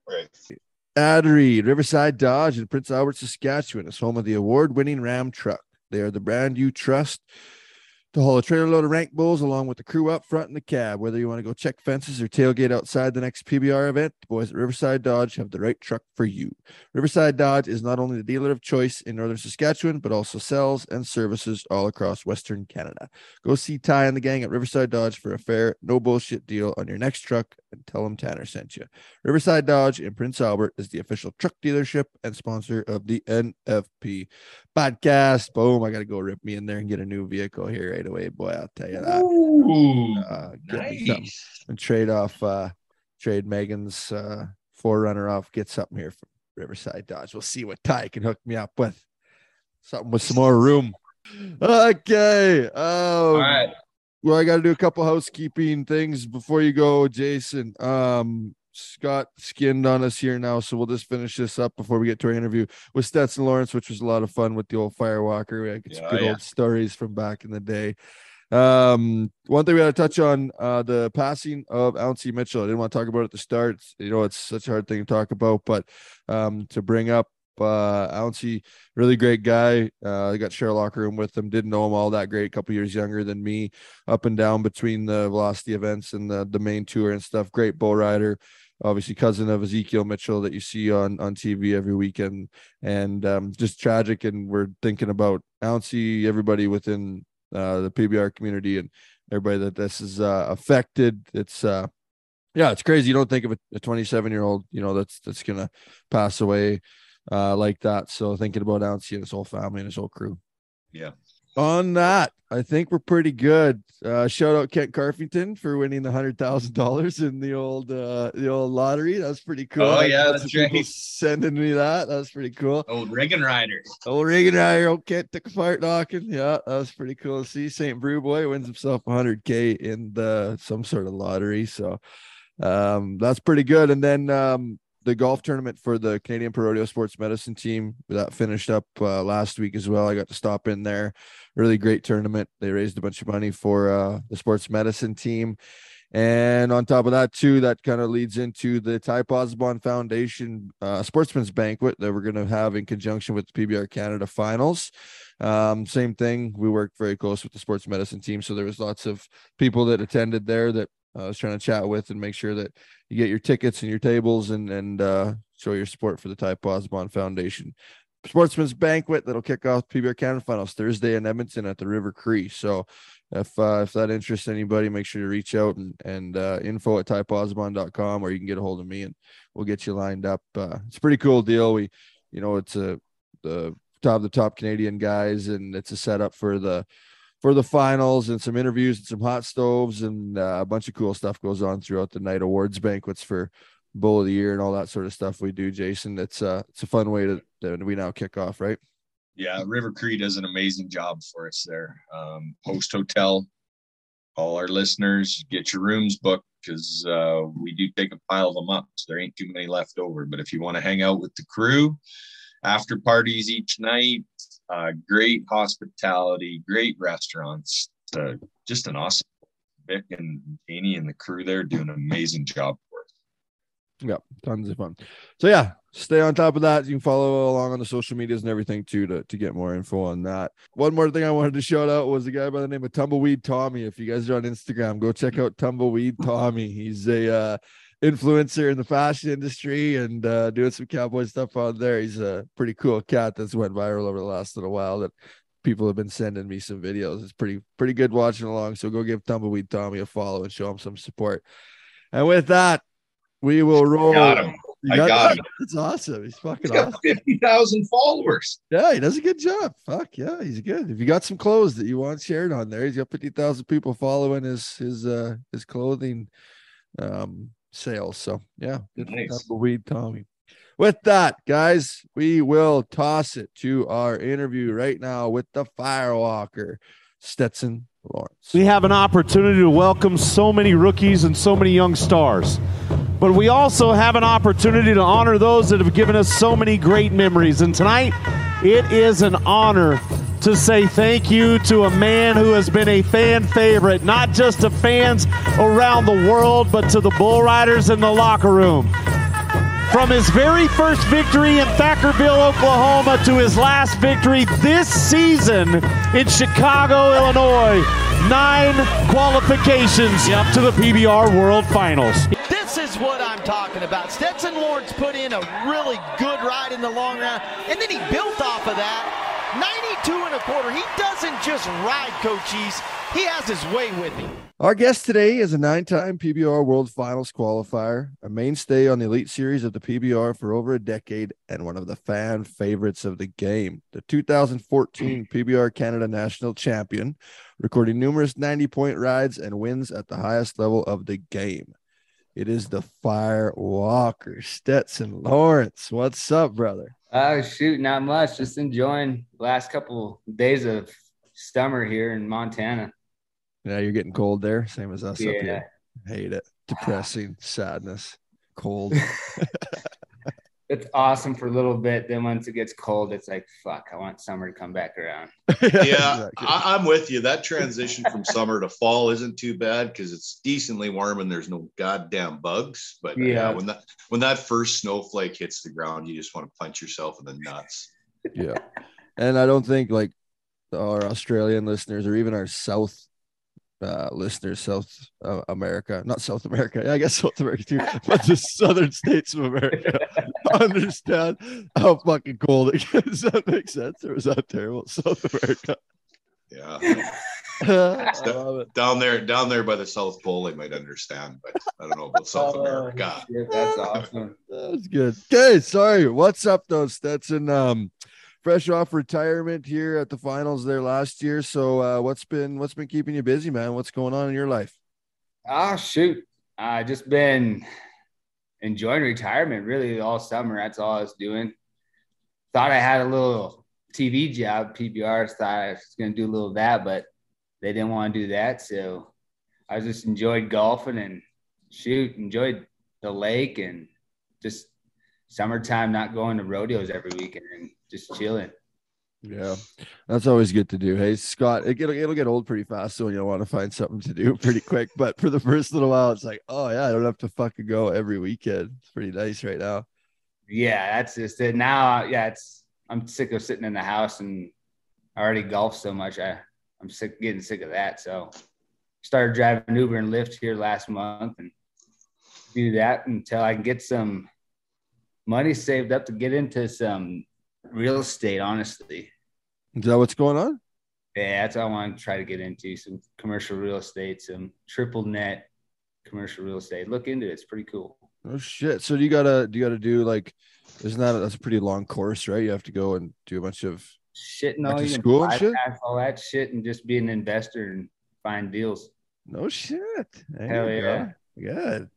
Right. Ad Reed, Riverside Dodge in Prince Albert, Saskatchewan is home of the award winning Ram truck. They are the brand you trust to haul a trailer load of rank bulls along with the crew up front in the cab. Whether you want to go check fences or tailgate outside the next PBR event, the boys at Riverside Dodge have the right truck for you. Riverside Dodge is not only the dealer of choice in northern Saskatchewan, but also sells and services all across Western Canada. Go see Ty and the gang at Riverside Dodge for a fair, no bullshit deal on your next truck and tell them Tanner sent you. Riverside Dodge in Prince Albert is the official truck dealership and sponsor of the NFP podcast. Boom. I got to go rip me in there and get a new vehicle here eh? Away, boy. I'll tell you that. Ooh, uh, nice. And trade off, uh, trade Megan's uh, 4Runner off, get something here from Riverside Dodge. We'll see what Ty can hook me up with. Something with some more room. Okay. Um, All right. Well, I got to do a couple housekeeping things before you go, Jason. Um, Scott skinned on us here now, so we'll just finish this up before we get to our interview with Stetson Lawrence, which was a lot of fun with the old Firewalker. We had some good yeah. old stories from back in the day. Um, one thing we got to touch on uh, the passing of Ouncy Mitchell. I didn't want to talk about it at the start. You know, it's such a hard thing to talk about, but um, to bring up uh Ouncy, really great guy. Uh I got share locker room with him, didn't know him all that great, a couple years younger than me, up and down between the velocity events and the the main tour and stuff. Great bull rider obviously cousin of Ezekiel Mitchell that you see on on TV every weekend, and um, just tragic. And we're thinking about Ouncy, everybody within uh, the PBR community, and everybody that this is uh, affected. It's uh, yeah, it's crazy. You don't think of a 27 year old, you know, that's that's gonna pass away uh, like that. So thinking about Ouncy and his whole family and his whole crew. Yeah, on that, I think we're pretty good. Uh, shout out Kent Carfington for winning the hundred thousand dollars in the old uh, the old lottery. That's pretty cool. Oh yeah, that's right. Sending me that. That's pretty cool. Old Reagan Rider. Old Reagan Rider. Old Kent took a part knocking. Yeah, that was pretty cool to see. St. Brew Boy wins himself 100k in the some sort of lottery. So um, that's pretty good. And then um, the golf tournament for the Canadian Pro Rodeo Sports Medicine team that finished up uh, last week as well. I got to stop in there. Really great tournament. They raised a bunch of money for uh, the sports medicine team. And on top of that, too, that kind of leads into the Ty Pozzobon Foundation uh, Sportsman's Banquet that we're going to have in conjunction with the PBR Canada Finals. Um, same thing. We worked very close with the sports medicine team, so there was lots of people that attended there that I was trying to chat with and make sure that you get your tickets and your tables and and uh, show your support for the Ty Pozzobon Foundation. Sportsman's Banquet that'll kick off PBR Canada Finals Thursday in Edmonton at the River Cree. So if uh, if that interests anybody, make sure to reach out and and uh, info at typozzobon.com or you can get a hold of me and we'll get you lined up. Uh, it's a pretty cool deal. We, you know, it's a the top the top Canadian guys and it's a setup for the for the finals and some interviews and some hot stoves and uh, a bunch of cool stuff goes on throughout the night. Awards banquets for Bull of the Year and all that sort of stuff we do, Jason. It's uh it's a fun way to we now kick off, right? Yeah, River Cree does an amazing job for us there. Um, Post Hotel, all our listeners get your rooms booked because uh, we do take a pile of them up, so there ain't too many left over. But if you want to hang out with the crew, after parties each night, uh, great hospitality, great restaurants. Uh, just an awesome Vic and Jeannie and the crew there do an amazing job for us. Yeah, tons of fun. So yeah, stay on top of that. You can follow along on the social medias and everything too to, to get more info on that. One more thing I wanted to shout out was a guy by the name of Tumbleweed Tommy. If you guys are on Instagram, go check out Tumbleweed Tommy. He's a uh, influencer in the fashion industry and uh, doing some cowboy stuff on there. He's a pretty cool cat that's went viral over the last little while that people have been sending me some videos. It's pretty pretty good watching along. So go give Tumbleweed Tommy a follow and show him some support. And with that, we will roll. Got him. I got, got him. That's awesome. He's fucking he's got awesome. 50,000 followers. Yeah, he does a good job. Fuck yeah, he's good. If you got some clothes that you want shared on there, he's got 50,000 people following his his uh his clothing um sales. So yeah, good nice. weed, Tommy. With that, guys, we will toss it to our interview right now with the Firewalker, Stetson Lawrence. We have an opportunity to welcome so many rookies and so many young stars. but we also have an opportunity to honor those that have given us so many great memories. And tonight, it is an honor to say thank you to a man who has been a fan favorite, not just to fans around the world, but to the bull riders in the locker room. From his very first victory in Thackerville, Oklahoma, to his last victory this season in Chicago, Illinois, nine qualifications yep. to the PBR World Finals. This is what I'm talking about. Stetson Lawrence put in a really good ride in the long run, and then he built off of that 92 and a quarter. He doesn't just ride Cochise, he has his way with him. Our guest today is a nine time PBR World Finals qualifier, a mainstay on the Elite Series of the PBR for over a decade, and one of the fan favorites of the game. The 2014 PBR Canada National Champion, recording numerous 90 point rides and wins at the highest level of the game. It is the Fire Walker, Stetson Lawrence. What's up, brother? Oh shoot, not much. Just enjoying last couple days of summer here in Montana. Yeah, you're getting cold there, same as us yeah. up here. Hate it. Depressing, sadness, cold. it's awesome for a little bit. Then once it gets cold, it's like fuck. I want summer to come back around. yeah, exactly. I, am with you. That transition from summer to fall isn't too bad because it's decently warm and there's no goddamn bugs. But yeah, yeah, when that when that first snowflake hits the ground, you just want to punch yourself in the nuts. Yeah, and I don't think like our Australian listeners or even our South uh, listeners, South uh, America, not South America, I guess South America too, but the southern states of America understand how fucking cold it gets. Does that make sense? Or is that terrible? South America. Yeah. down there, down there by the South Pole, they might understand, but I don't know about South oh, America. Shit, that's awesome. That's good. Okay, sorry. What's up, though, Stetson? Um, fresh off retirement here at the finals there last year. So uh, what's been what's been keeping you busy, man? What's going on in your life? Ah, shoot. I just been enjoying retirement really all summer. That's all I was doing. Thought I had a little TV job, PBR. Thought I was gonna do a little that, but they didn't want to do that. So I just enjoyed golfing and shoot, enjoyed the lake and just summertime not going to rodeos every weekend just chilling. Yeah, that's always good to do. Hey, Scott, it, will it'll get old pretty fast, so you'll want to find something to do pretty quick. But for the first little while, it's like, oh yeah, I don't have to fucking go every weekend. It's pretty nice right now. Yeah, that's just it. Now, yeah, it's I'm sick of sitting in the house and I already golf so much. I I'm sick getting sick of that. So started driving Uber and Lyft here last month and do that until I can get some money saved up to get into some real estate, honestly. Is that what's going on? Yeah, that's what I want to try to get into some commercial real estate, some triple net commercial real estate. Look into it; it's pretty cool. Oh shit! So do you gotta do you gotta do like? Isn't that that's a pretty long course, right? You have to go and do a bunch of shit. No, you school and shit. All that shit, and just be an investor and find deals. No shit. There Hell yeah. Go. Good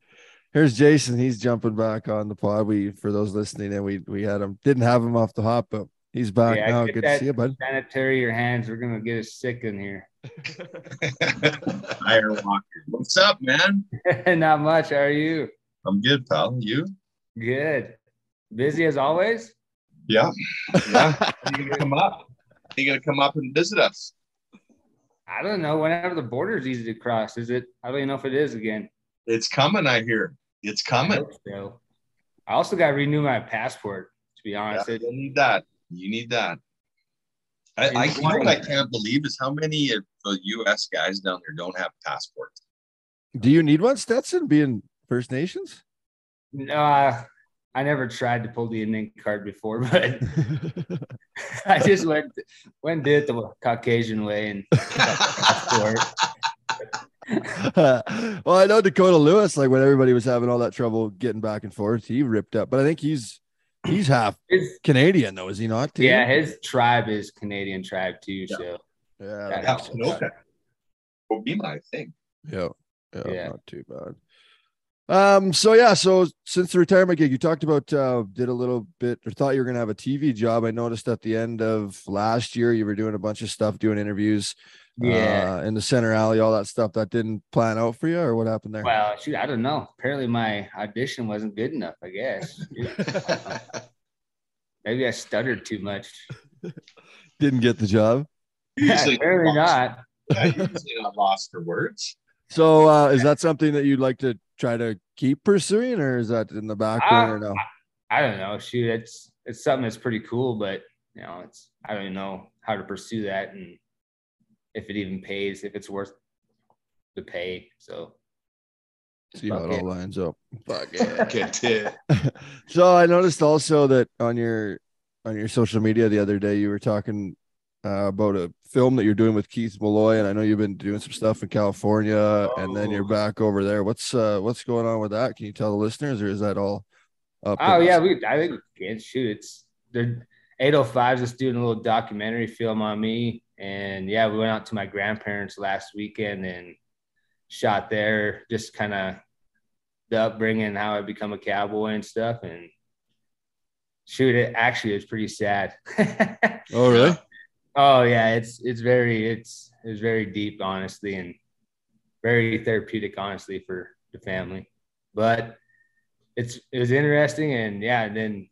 here's Jason. He's jumping back on the pod. We for those listening, and we we had him didn't have him off the hop, but he's back yeah, now. Good to see you, bud. Sanitary your hands. We're gonna get us sick in here. Fire Walker, what's up, man? Not much. How are you? I'm good, pal. You? Good. Busy as always. Yeah. Yeah. you gonna come up? You gonna come up and visit us? I don't know. Whenever the border is easy to cross, is it? I don't even know if it is again. It's coming. I hear. It's coming. I, so. I also got to renew my passport. To be honest, yeah, you need that. You need that. I, I what I can't believe is how many of the U.S. guys down there don't have passports. Do you need one, Stetson? Being First Nations? No, uh, I never tried to pull the Indian card before, but I just went went did it the Caucasian way and passport. well, I know Dakota Lewis, like when everybody was having all that trouble getting back and forth, he ripped up. But I think he's he's half his, Canadian though, is he not? Too? Yeah, his tribe is Canadian tribe too. Yeah. So yeah, yeah okay. Will be my thing. Yeah, yeah, yeah, not too bad. Um, so yeah, so since the retirement gig, you talked about uh did a little bit or thought you were gonna have a TV job. I noticed at the end of last year you were doing a bunch of stuff, doing interviews Yeah. uh, in the center alley, all that stuff that didn't plan out for you, or what happened there? Well, shoot, I don't know. Apparently, my audition wasn't good enough. I guess. Maybe I stuttered too much. Didn't get the job. Usually Apparently not. Yeah, usually not lost for words. So, uh, is that something that you'd like to try to keep pursuing, or is that in the back burner now? I don't know. Shoot, it's it's something that's pretty cool, but you know, it's I don't even know how to pursue that and if it even pays, if it's worth the pay. So See how it it. all lines up. Fuck yeah. Get it. so I noticed also that on your on your social media the other day you were talking uh, about a film that you're doing with Keith Malloy, and I know you've been doing some stuff in California, and then you're Oh. back over there. What's uh what's going on with that? Can you tell the listeners, or is that all up? Oh yeah, we I think we can shoot. It's they're 805 just doing a little documentary film on me. And yeah, we went out to my grandparents last weekend and shot there, just kind of the upbringing, how I become a cowboy and stuff. And shoot, it actually is pretty sad. Oh really? oh yeah, it's it's very it's it's very deep, honestly, and very therapeutic, honestly, for the family. But it's it was interesting, and yeah, and then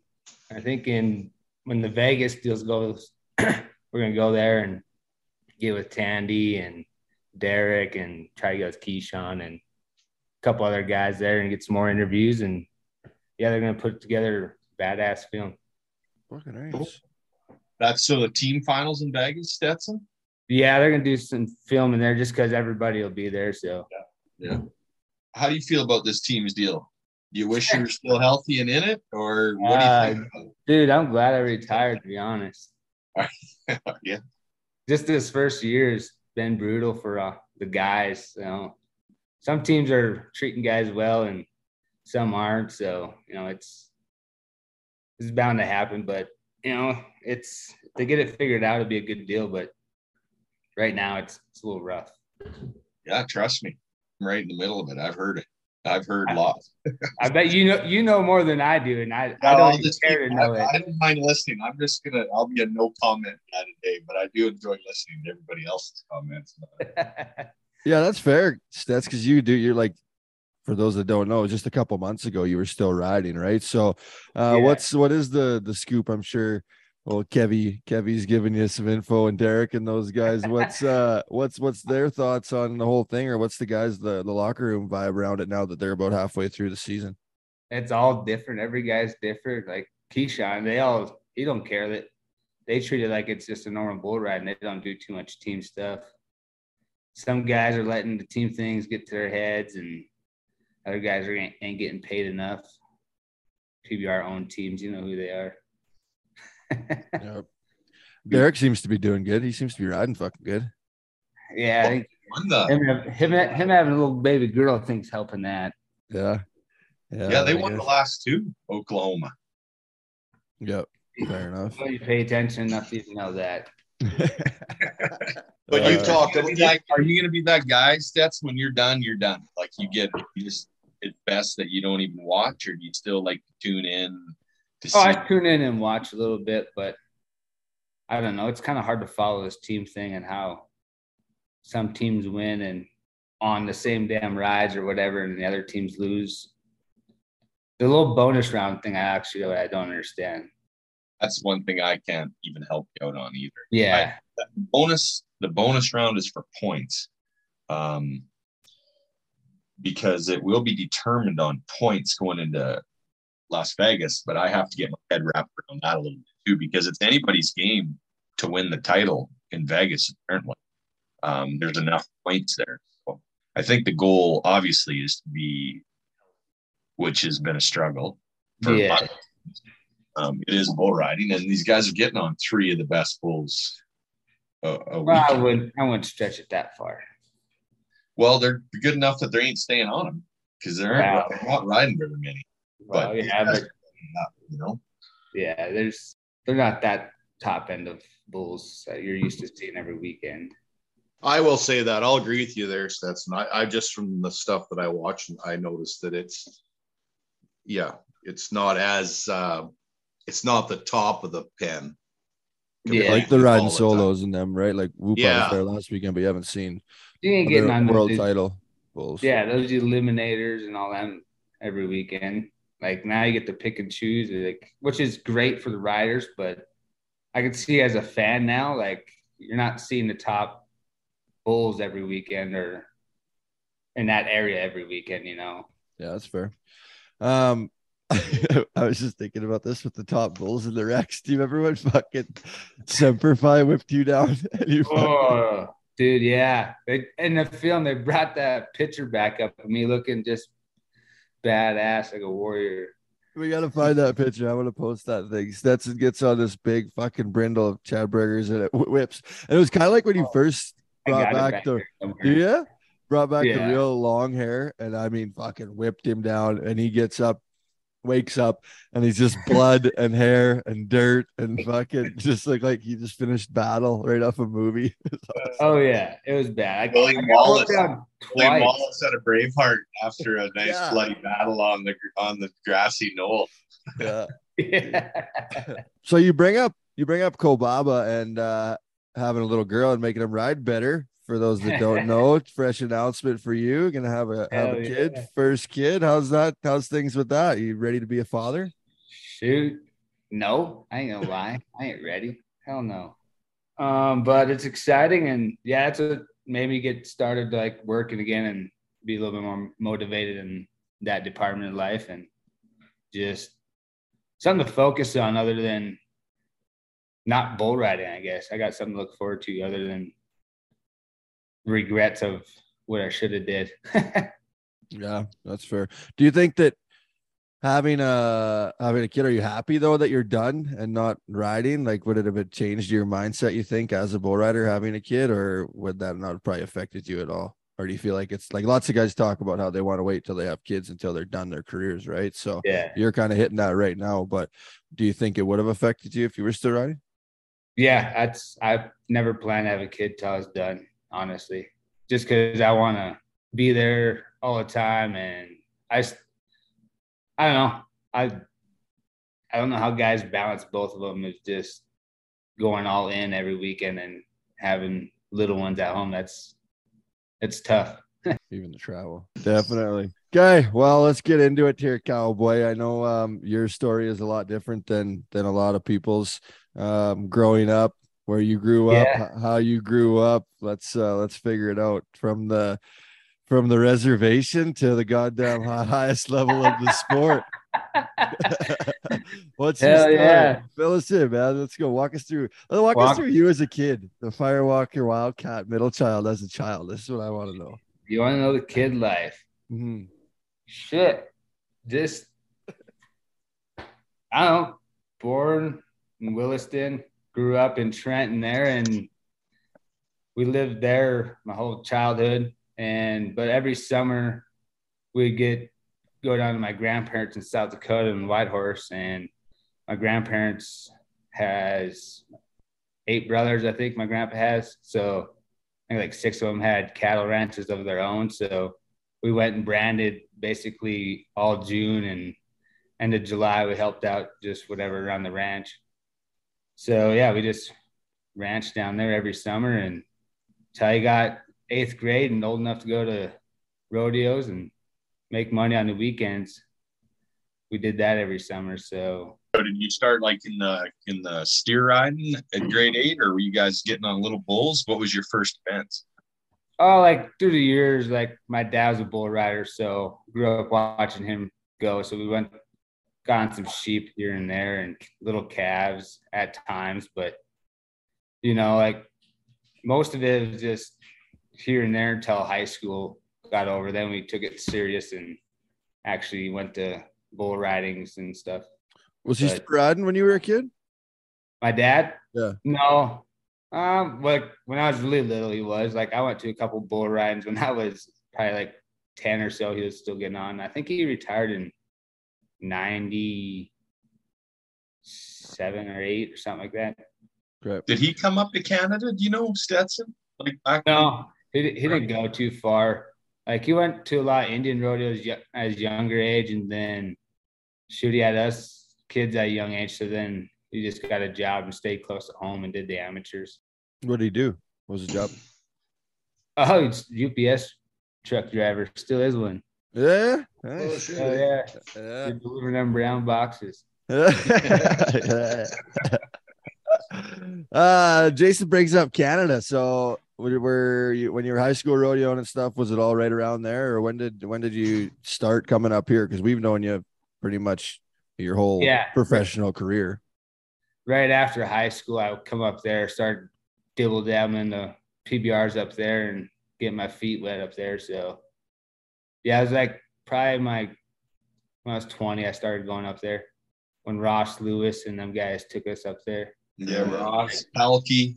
I think in when the Vegas deals goes, we're gonna go there and get with Tandy and Derek and try to get with Keyshawn and a couple other guys there and get some more interviews and yeah, they're gonna put together badass film. Fucking nice. That's so the team finals in Vegas, Stetson. Yeah, they're gonna do some filming there just because everybody will be there. So yeah. How do you feel about this team's deal? Do you wish you were still healthy and in it, or what do Uh, you think? Dude, I'm glad I retired to be honest. yeah, Just this first year has been brutal for uh, the guys. You know, some teams are treating guys well and some aren't. So you know, it's it's bound to happen. But you know, it's they get it figured out, it'll be a good deal. But right now, it's it's a little rough. yeah. Trust me, I'm right in the middle of it. I've heard it. I've heard lots. I bet you know you know more than I do, and I, I I'll don't even just care to know I, it. I don't mind listening. I'm just gonna. I'll be a no comment guy today, but I do enjoy listening to everybody else's comments. Yeah, that's fair. That's because you do. You're like, for those that don't know, just a couple months ago, you were still riding, right? So, uh, Yeah. what's what is the the scoop? I'm sure. Well, Kevy, Kevy's giving you some info, and Derek and those guys. What's uh, what's what's their thoughts on the whole thing, or what's the guys the the locker room vibe around it now that they're about halfway through the season? it's all different. Every guy's different. Like Keyshawn, they all he don't care that they treat it like it's just a normal bull ride and they don't do too much team stuff. Some guys are letting the team things get to their heads, and other guys are ain't, ain't getting paid enough. PBR own teams, you know who they are. Yep. Derek seems to be doing good. He seems to be riding fucking good. yeah, I think him, him, him having a little baby girl, I think's helping that. Yeah. yeah, yeah they I won the last two. Oklahoma. Yep. Fair enough. Well, you pay attention enough to even know that. But you Uh, talked Are you gonna be that- are you going to be that guy, Stets? When you're done, you're done. Like you get, you just it's best that you don't even watch, or do you still like tune in to see? Oh, I tune in and watch a little bit, but I don't know. It's kind of hard to follow this team thing and how some teams win and on the same damn rides or whatever, and the other teams lose. The little bonus round thing, I actually I don't understand. That's one thing I can't even help you out on either. Yeah, bonus the bonus round is for points um because it will be determined on points going into las vegas but i have to get my head wrapped around that a little bit too because it's anybody's game to win the title in vegas apparently um there's enough points there so i think the goal obviously is to be which has been a struggle for Yeah. months. um, it is bull riding and these guys are getting on three of the best bulls a, a well, I wouldn't. I wouldn't stretch it that far. Well, they're good enough that they ain't staying on them because they're, Wow. they're not riding very many. Well, But yeah, but you know, yeah, there's they're not that top end of bulls that you're used to seeing every weekend. I will say that I'll agree with you there, Stetson. I, I just from the stuff that I watched, I noticed that it's, yeah, it's not as, uh, it's not the top of the pen. Yeah. like the riding all the time. solos and them, right? Like Whoop Yeah. was there last weekend, but you haven't seen You ain't getting other on world those, title bulls. Yeah, those eliminators and all that every weekend. Like now you get to pick and choose, like which is great for the riders, but I can see as a fan now, like you're not seeing the top bulls every weekend or in that area every weekend, you know. Yeah, that's fair. Um, I was just thinking about this with the top bulls in the Rex team. Everyone fucking Semperfi whipped you down. And you fucking- Oh, dude, yeah. They, in the film, they brought that picture back up of me looking just badass like a warrior. we gotta find that picture. I want to post that thing. Stetson gets on this big fucking brindle of Chad Berger's and it whips. And it was kind of like when you oh, first I brought got back the yeah, brought back the real long hair, and I mean, fucking whipped him down, and he gets up, wakes up, and he's just blood and hair and dirt and fucking just look like he just finished battle right off a movie. Oh yeah, it was bad. I, William Wallace. looked William. Wallace had a Braveheart after a nice Yeah. bloody battle on the on the grassy knoll. yeah. Yeah. So you bring up you bring up Kolbaba and uh having a little girl and making him ride better. For those that don't know, fresh announcement for you. Gonna have a have Hell a kid, yeah. first kid. How's that? How's things with that? You ready to be a father? Shoot. No, I ain't gonna lie. I ain't ready. Hell no. Um, but it's exciting and yeah, it's what made me get started like working again and be a little bit more motivated in that department of life and just something to focus on other than not bull riding, I guess. I got something to look forward to other than regrets of what I should have did. Yeah, that's fair. Do you think that having a having a kid, are you happy though that you're done and not riding? Like, would it have changed your mindset? You think as a bull rider having a kid, or would that not have probably affected you at all? Or do you feel like it's like lots of guys talk about how they want to wait till they have kids until they're done their careers, right? So yeah. you're kind of hitting that right now. But do you think it would have affected you if you were still riding? Yeah, that's I never planned to have a kid till I was done, honestly. Just because I want to be there all the time, and I, I don't know, I, I don't know how guys balance both of them. Is just going all in every weekend and having little ones at home. That's, it's tough. even the travel definitely okay well let's get into it here cowboy i know um your story is a lot different than than a lot of people's um growing up where you grew up Yeah. how you grew up let's uh let's figure it out from the from the reservation to the goddamn highest level of the sport what's your Hell story? yeah. fill us in man let's go walk us through let's walk, us through you as a kid the firewalker wildcat middle child as a child this is what i want to know You want to know the kid life? Mhm. shit, just I don't know. Born in Williston, grew up in Trenton there, and we lived there my whole childhood. And but every summer we'd get go down to my grandparents in South Dakota in Whitehorse, and my grandparents has eight brothers, I think my grandpa has. So I think like six of them had cattle ranches of their own. So we went and branded basically all June and end of July. We helped out just whatever around the ranch. So yeah, we just ranch down there every summer and till I got eighth grade and old enough to go to rodeos and make money on the weekends. We did that every summer. So So did you start like in the in the steer riding at grade eight, or were you guys getting on little bulls? What was your first event? Oh, like through the years, like my dad was a bull rider, so grew up watching him go. So we went, got on some sheep here and there and little calves at times, but you know, like most of it was just here and there until high school got over. Then we took it serious and actually went to bull ridings and stuff. Was he But- still riding when you were a kid? My dad? Yeah. No. Um, like when I was really little, he was like I went to a couple bull rides when I was probably like 10 or so. He was still getting on. I think he retired in 97 or 8 or something like that. Great. Did he come up to Canada? Do you know Stetson? Like back No, he, he didn't go too far. Like he went to a lot of Indian rodeos as younger age, and then shoot, he had us kids at a young age. So then he just got a job and stayed close to home and did the amateurs. What did he do? What was his job? Oh, he's UPS truck driver. Still is one. Yeah. Oh, Nice. shit. Oh yeah, Yeah. They're delivering them brown boxes. uh, Jason brings up Canada. So, were, were you when you were high school rodeoing and stuff? Was it all right around there, or when did when did you start coming up here? Because we've known you pretty much your whole Yeah. professional career. Right after high school, I would come up there, start dibble dabbling the PBRs up there, and get my feet wet up there. So, yeah, it was like probably my when I was twenty, I started going up there when Ross Lewis and them guys took us up there. Yeah, Ross, Palky,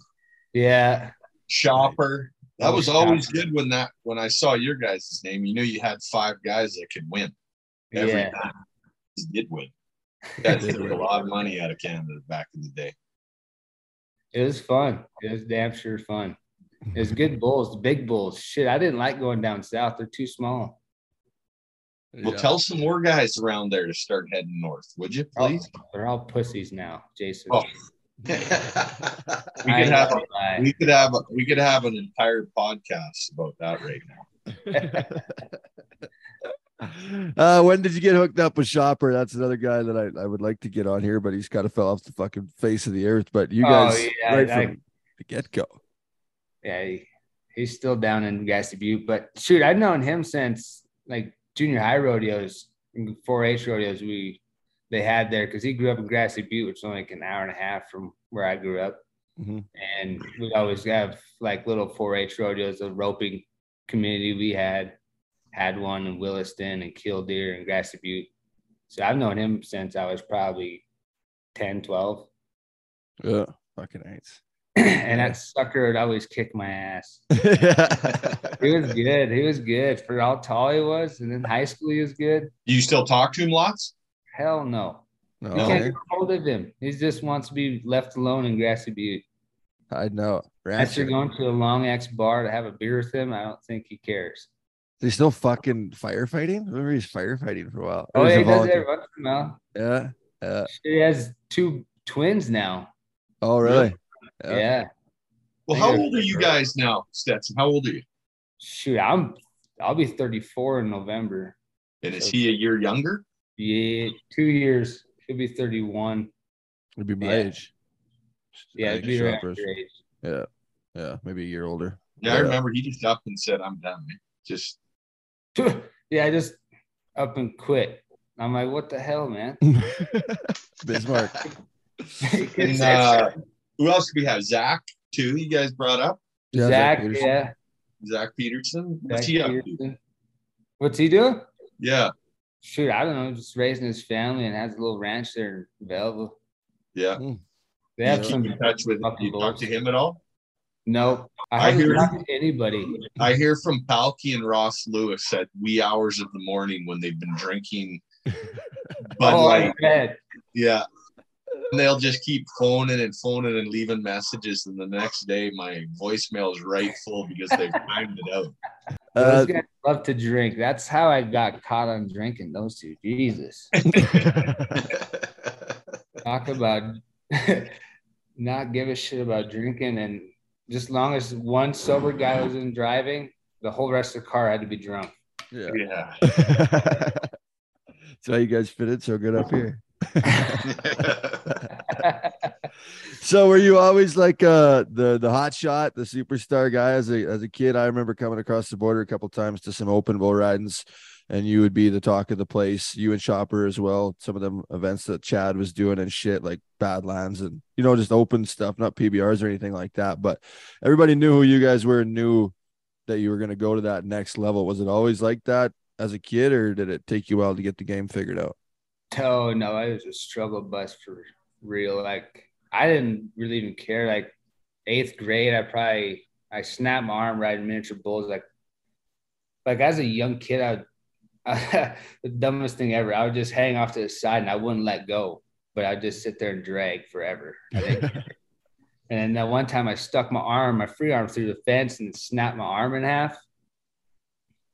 Yeah, Shopper. That was always good when that when I saw your guys' name. You knew you had five guys that could win every yeah. time. Did win. Took a lot of money out of Canada back in the day. It was fun. It was damn sure fun. It was good bulls, big bulls. Shit, I didn't like going down south. They're too small. Well, Yeah. tell some more guys around there to start heading north, would you, Oh, please? they're all pussies now, Jason. Oh. we could have gonna lie. we could have a, we could have an entire podcast about that right now. uh, when did you get hooked up with Shopper? That's another guy that I, I would like to get on here, but he's kind of fell off the fucking face of the earth. But you Oh, guys, yeah, right I- from the get go. yeah, he, he's still down in Grassy Butte. But shoot, I've known him since like junior high rodeos, 4-H rodeos we they had there because he grew up in Grassy Butte, which is only like an hour and a half from where I grew up. Mhm. And we always have like little 4-H rodeos, a roping community we had had one in Williston and Killdeer and Grassy Butte. So I've known him since I was probably 10, 12. Yeah, fucking eights. And that sucker would always kick my ass. He was good. He was good for how tall he was. And in high school, he was good. You still talk to him lots? Hell no. no, You can't get hold of him. He just wants to be left alone in Grassy Butte. I know. Unless you're going to a long X bar to have a beer with him, I don't think he cares. Is he still fucking firefighting? I remember he's firefighting for a while. Oh, yeah, he's he a does it every once in a while. Yeah. Yeah. He has two twins now. Oh, really? Yeah. Yeah. Well, how old are you guys now, Stetson? How old are you? Shoot, I'm I'll be 34 in November. And is he a year younger? Yeah, two years. He'll be 31. It'd be my Yeah. age. Yeah, I it'd be around your age. Yeah. Yeah. Maybe a year older. Yeah, I remember he just up and said, "I'm done." man." Just yeah, I just up and quit. I'm like, what the hell, man? Bismarck. and, uh, who else do we have? Zach too. You guys brought up Yeah, Zach, Peterson. yeah. Zach Peterson. What's Zach he up to? What's he doing? Yeah, Shoot, I don't know. Just raising his family and has a little ranch there in Belleville. yeah. Hmm. They You have keep some. in touch with. fucking You talk to him at all? Nope. I I haven't hear- anybody. I hear from Palky and Ross Lewis at wee hours of the morning when they've been drinking Bud oh, Light. I bet. Yeah. And they'll just keep phoning and phoning and leaving messages. And the next day, my voicemail is right full because they've timed it out. Uh, Those guys love to drink. That's how I got caught on drinking. Those two, Jesus, talk about not give a shit about drinking, and just long as one sober guy was in driving, the whole rest of the car had to be drunk. yeah. Yeah. That's why you guys fit it so good up here. So were you always like uh the the hot shot, the superstar guy as a as a kid? I remember coming across the border a couple times to some open bull ridings, and you would be the talk of the place. You and Chopper as well. Some of them events that Chad was doing and shit like Badlands and you know just open stuff, not PBRs or anything like that. But everybody knew who you guys were and knew that you were going to go to that next level. Was it always like that as a kid, or did it take you a while to get the game figured out? Oh no, I was a struggle bus for real. Like I didn't really even care. Like eighth grade, I probably I snapped my arm riding miniature bulls. Like like as a young kid, I would the dumbest thing ever. I would just hang off to the side and I wouldn't let go, but I'd just sit there and drag forever. I and then that one time I stuck my arm, my free arm through the fence and snapped my arm in half.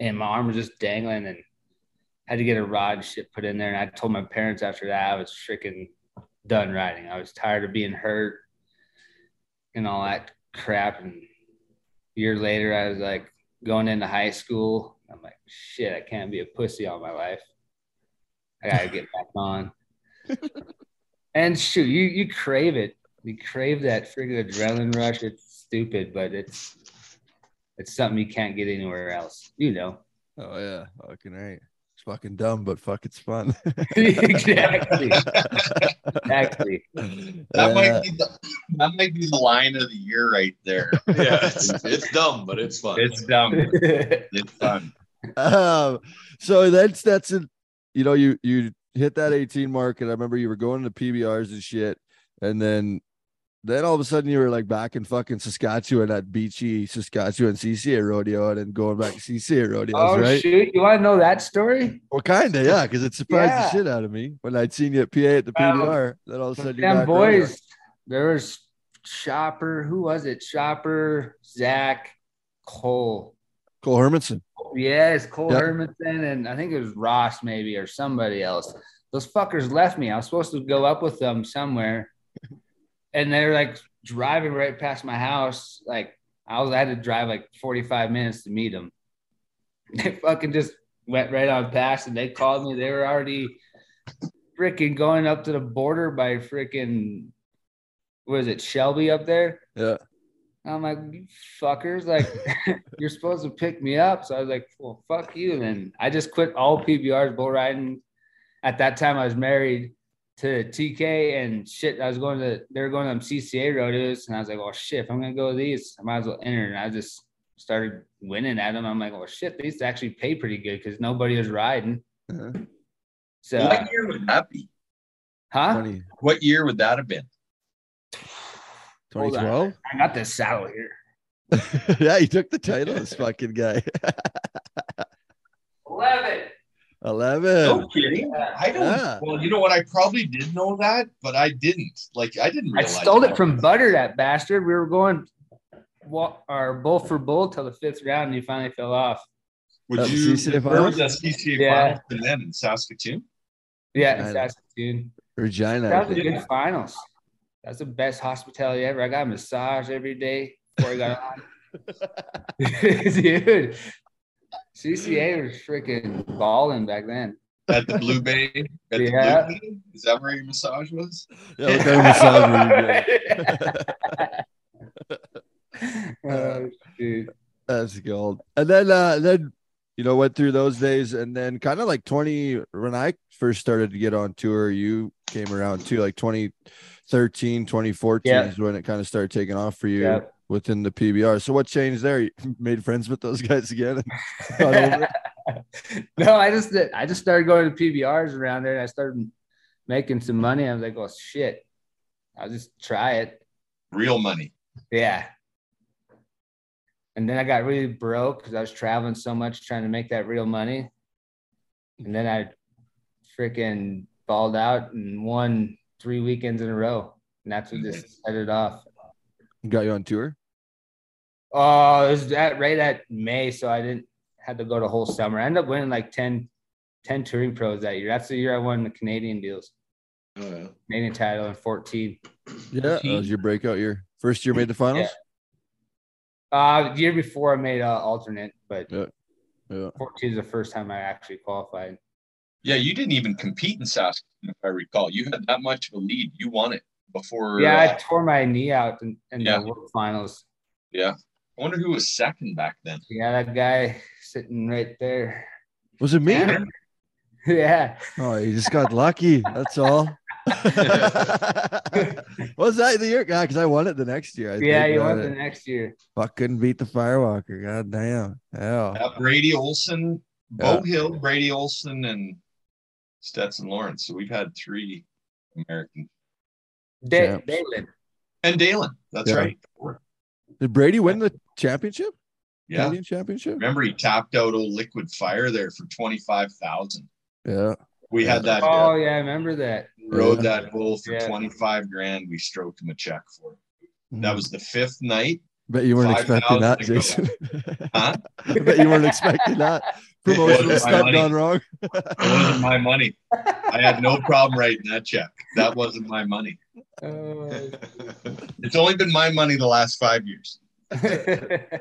And my arm was just dangling and had to get a rod and shit put in there. And I told my parents after that I was freaking done riding. I was tired of being hurt and all that crap. And a year later, I was like going into high school. I'm like, shit, I can't be a pussy all my life. I gotta get back on. and shoot, you you crave it. You crave that freaking adrenaline rush. It's stupid, but it's it's something you can't get anywhere else. You know. Oh yeah, fucking right. It's fucking dumb, but fuck, it's fun. exactly. exactly. That Uh, might be the that might be the line of the year right there. Yeah, it's, it's dumb, but it's fun. It's dumb. It's fun. um, so that's Stetson, you know, you you hit that 18 mark, and I remember you were going to PBRs and shit, and then then all of a sudden you were like back in fucking Saskatchewan at Beechy Saskatchewan CCA rodeo, and then going back to CCA rodeos, oh right? shoot! You want to know that story? Well, kind of, yeah, because it surprised Yeah. the shit out of me when I'd seen you at PA at the Um, PBR. then all of a sudden you're back rodeo. boys, there was Shopper. Who was it? Shopper, Zach, Cole. Cole Hermanson. Yes, Cole Yep. Hermanson, and I think it was Ross maybe or somebody else. Those fuckers left me. I was supposed to go up with them somewhere, and they're like driving right past my house. Like I was, I had to drive like forty five minutes to meet them. They fucking just went right on past, and they called me. They were already freaking going up to the border by freaking what is it, Shelby up there? Yeah. I'm like, you fuckers, like you're supposed to pick me up. So I was like, well, fuck you. And then I just quit all PBRs, bull riding. At that time, I was married to TK and shit. I was going to, they were going on CCA rodeos. And I was like, well, shit, if I'm going to go with these, I might as well enter. And I just started winning at them. I'm like, well, shit, these actually pay pretty good because nobody was riding. Uh-huh. So, What year would that be? huh? 20, What year would that have been? Hold on. 2012? I got this saddle here. yeah, he took the title, this fucking guy. 11. 11. No kidding. I don't. Yeah. Well, you know what? I probably did know that, but I didn't. Like, I didn't I stole that. it from Butter, that bastard. We were going wa- or bull for bull till the fifth round, and he finally fell off. Would That you? CCA Where was finals? that CCA Yeah. finals and then in Saskatoon? Yeah, Nice. in Saskatoon. Regina. That was a good finals. That's the best hospitality ever. I got a massage every day before I got on. Dude, CCA was freaking balling back then. At the Blue Bay. At the Yeah. Blue Bay? Is that where your massage was? Yeah, what kind massage were you doing? oh, dude. That's gold. And then uh then you know went through those days and then kind of like 20 when I first started to get on tour, you came around too, like 2013, 2014 Yeah. is when it kind of started taking off for you Yeah. Within the PBR. So what changed there? You made friends with those guys again and over no, I just I just started going to PBRs around there and I started making some money. I was like, oh shit. I'll just try it. Real money. Yeah. And then I got really broke because I was traveling so much trying to make that real money. And then I freaking balled out and won three weekends in a row. And that's what just set it off. Got you on tour? Oh, it was at right at May, so I didn't had to go the whole summer. I ended up winning like 10, 10 touring pros that year. That's the year I won the Canadian deals, Oh, yeah. Canadian title in 14. Yeah, that was your breakout year. First year made the finals? Uh, the year before I made uh, alternate, but Yeah. Yeah. 14 is the first time I actually qualified. Yeah, you didn't even compete in Saskatoon, if I recall. You had that much of a lead. You won it before. Yeah, I uh, tore my knee out in, in Yeah. the World Finals. yeah. I wonder who was second back then. Yeah, that guy sitting right there. Was it me? Yeah. yeah. Oh, you just got lucky. That's all. was that the year? God, because I won it the next year. I Yeah, think, you won went the next year. Fuck, couldn't beat the Firewalker. God damn. Hell. Uh, Brady Olson, Yeah. Bo Hill, Brady Olson, and Stetson Lawrence. So we've had three American. Da- Champs. Daylon. And Daylon. That's Yeah. right. Did Brady win the championship? Yeah. Canadian championship? Remember, he tapped out old Liquid Fire there for 25000 Yeah. We had that. Oh, uh, yeah, I remember that. rode that bull for Yeah. 25 grand. We stroked him a check for it. Mm. That was the fifth night. Bet you weren't 5,000 expecting that. Jason. Huh? I bet you weren't expecting that. Promotional wasn't my stuff gone wrong. It wasn't my money. I had no problem writing that check. That wasn't my money. Uh, It's only been my money the last five years.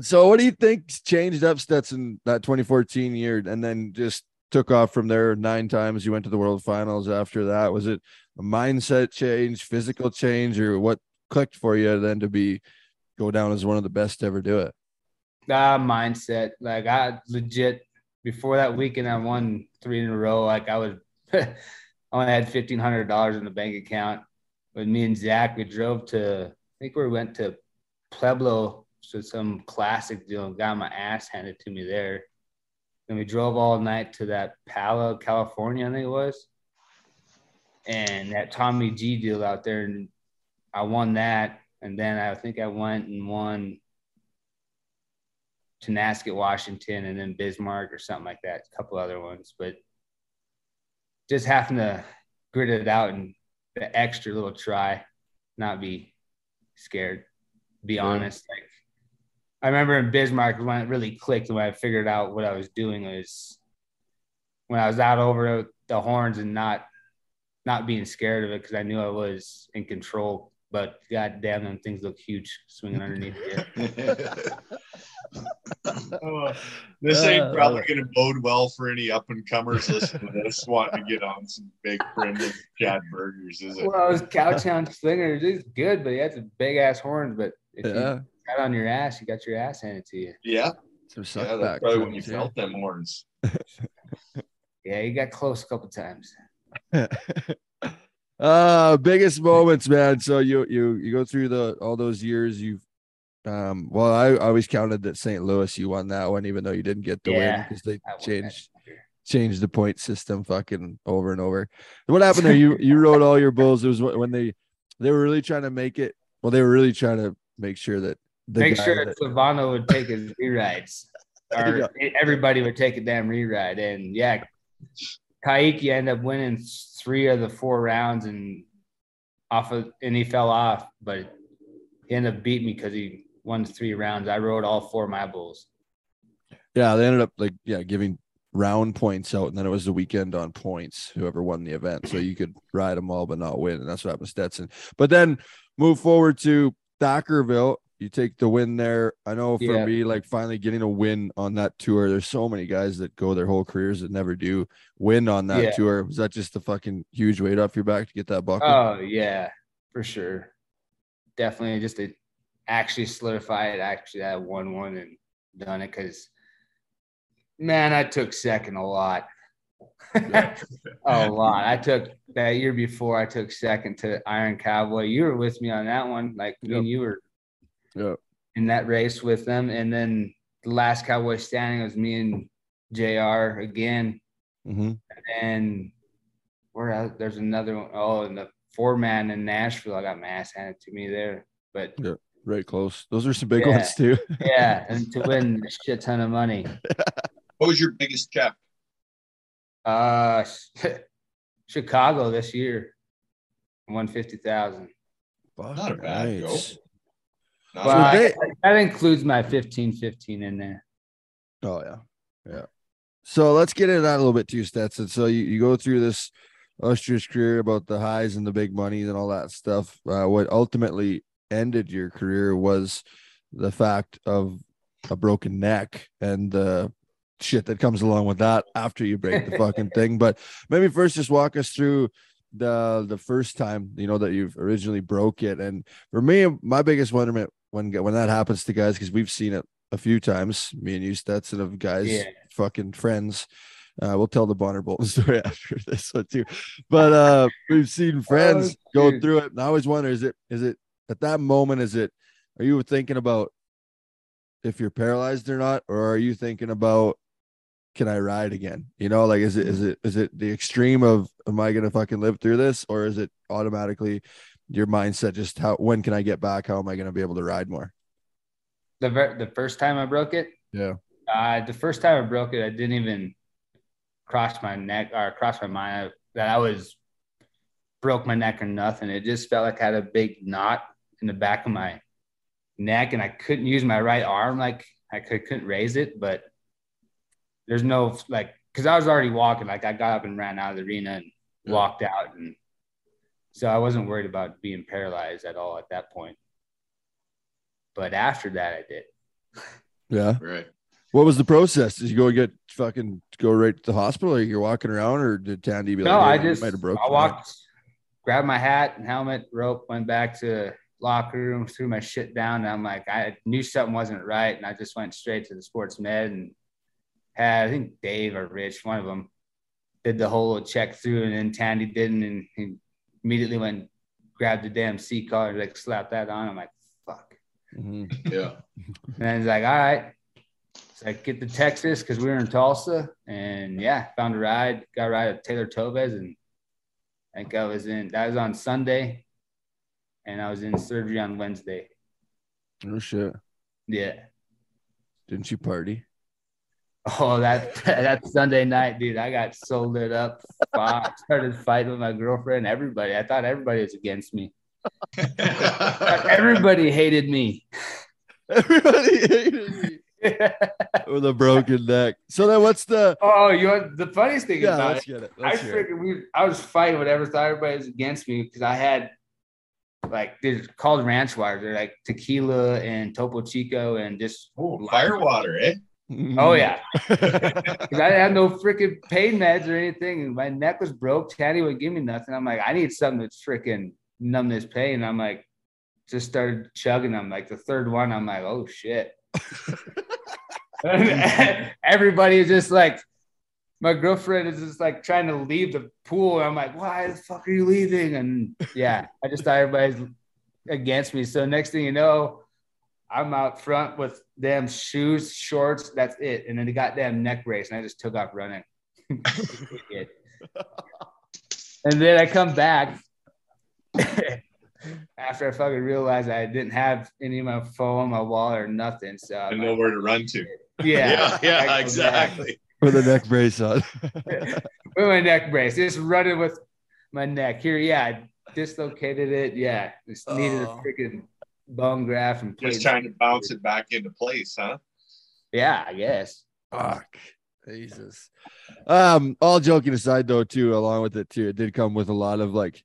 So, what do you think's changed up Stetson that 2014 year, and then just took off from there nine times? You went to the World Finals after that. Was it a mindset change, physical change, or what clicked for you then to be go down as one of the best to ever do it? uh, mindset. Like I legit before that weekend, I won three in a row. Like I was, I only had fifteen hundred dollars in the bank account. With me and Zach, we drove to. I think we went to Pueblo to some classic deal and got my ass handed to me there. Then we drove all night to that Palo, California, I think it was, and that Tommy G deal out there, and I won that. And then I think I went and won Tonasket, Washington, and then Bismarck or something like that. A couple other ones, but just having to grit it out and the extra little try, not be scared. Be Sure. honest. Like I remember in Bismarck when it really clicked and when I figured out what I was doing was when I was out over the horns and not not being scared of it because I knew I was in control. But god damn them things look huge swinging underneath you. Oh, this Uh, ain't probably going to bode well for any up and comers listening to this, wanting to get on some big primitive Chad Berger's, is it? Well, I was Cowtown Slinger. He's good, but he has a big ass horns. But if you got on your ass, you got your ass handed to you. yeah, some yeah, that's back probably when you times, yeah. felt them horns. Yeah, he got close a couple times. uh biggest moments man. So you you you go through the all those years you've um well i always counted that st louis you won that one even though you didn't get the win because they I won that changed changed the point system fucking over and over. What happened there? You you rode all your bulls. It was when they they were really trying to make it well they were really trying to make sure that the Make sure that- Silvano would take his rewrites, or Yeah. everybody would take a damn rewrite. And yeah, Kaique ended up winning three of the four rounds, and off of and he fell off, but he ended up beating me because he won three rounds. I rode all four of my bulls. yeah they ended up like yeah giving round points out and then it was the weekend on points whoever won the event so you could ride them all but not win and that's what happened to stetson but then move forward to thackerville you take the win there i know for Yeah. me like finally getting a win on that tour there's so many guys that go their whole careers that never do win on that Yeah. tour was that just the fucking huge weight off your back to get that buckle Oh yeah, for sure. Definitely just to actually solidify it. Actually, I won one and done it because man, I took second a lot. a lot. I took that year before. I took second to Iron Cowboy. You were with me on that one. Like me Yep. and you were yeah in that race with them. And then the last Cowboy standing was me and Jr. again. hmm And where else? there's another one. Oh, and the four man in Nashville, I got my ass handed to me there. But yeah, right close those are some big Yeah. ones too yeah, and to win a shit ton of money. What was your biggest check? Uh, Chicago this year, one fifty thousand. Not a bad go. Nice. Not Well, So I- they- that includes my fifteen fifteen in there. Oh yeah, yeah. So let's get into that a little bit too, Stetson. So you, you go through this illustrious career about the highs and the big money and all that stuff. Uh, what ultimately ended your career was the fact of a broken neck and the shit that comes along with that after you break the fucking thing. But maybe first just walk us through the the first time you know that you've originally broke it. And for me, my biggest wonderment when when that happens to guys because we've seen it a few times, me and you, Stetson, of guys, Yeah. fucking friends. Uh, we'll tell the Bonner Bolton story after this one too. But uh, we've seen friends go through it. And I always wonder, is it is it at that moment, is it are you thinking about if you're paralyzed or not, or are you thinking about can I ride again? You know, like is it is it is it the extreme of am I gonna fucking live through this, or is it automatically your mindset just how when can I get back? How am I gonna be able to ride more? The ver- the first time I broke it, Yeah. uh, the first time I broke it, I didn't even cross my neck or cross my mind that I was broke my neck or nothing. It just felt like I had a big knot in the back of my neck, and I couldn't use my right arm. Like I could, couldn't raise it, but there's no like because I was already walking. Like I got up and ran out of the arena and Yeah. walked out, and so I wasn't worried about being paralyzed at all at that point. But after that, I did. Yeah. Right. What was the process? Did you go get fucking go right to the hospital, or you're walking around, or did Tandy be No, like, I "Hey, you just might have broke I your walked, grabbed my hat and helmet, rope, went back to locker room, threw my shit down, and I'm like, I knew something wasn't right, and I just went straight to the sports med and had I think Dave or Rich, one of them, did the whole check through, and then Tandy didn't, and he immediately went grabbed the damn C card, like slapped that on. I'm like, fuck. Mhm. Yeah. And he's like, all right. So I get to Texas because we were in Tulsa. And yeah, found a ride, got a ride at Taylor Toves. And I think I was in, that was on Sunday. And I was in surgery on Wednesday. Oh shit! Yeah. Didn't you party? Oh, that that Sunday night, dude, I got so lit up. Fuck. Started fighting with my girlfriend, everybody. I thought everybody was against me. Everybody hated me. Everybody hated me with a broken neck. So then, what's the? oh, you know, the funniest thing Yeah, about let's it get it. I Let's hear it. figured we I was fighting whatever thought everybody was against me because I had like they're called ranch waters. They're like tequila and Topo Chico and just Oh, firewater, eh? Oh yeah, I had no freaking pain meds or anything. My neck was broke. Tandy would give me nothing. I'm like, I need something that's freaking numb this pain. I'm like, just started chugging. I'm like, the third one, I'm like, oh shit. Everybody is just like, my girlfriend is just like trying to leave the pool. I'm like, why the fuck are you leaving? And yeah, I just thought everybody's against me. So next thing you know, I'm out front with damn shoes, shorts. That's it. And then the goddamn neck brace, and I just took off running. And then I come back after I fucking realized I didn't have any of my phone, my wallet, or nothing. So I I'm know where to run to. yeah, yeah, I come back exactly. with a neck brace on. with my neck brace, just running with my neck. Here, yeah, I dislocated it. Yeah, just needed a Oh. freaking bone graft and Just trying to bounce it back into place, huh? Yeah, I guess. Fuck. Jesus. Um, all joking aside though, too, along with it too, it did come with a lot of like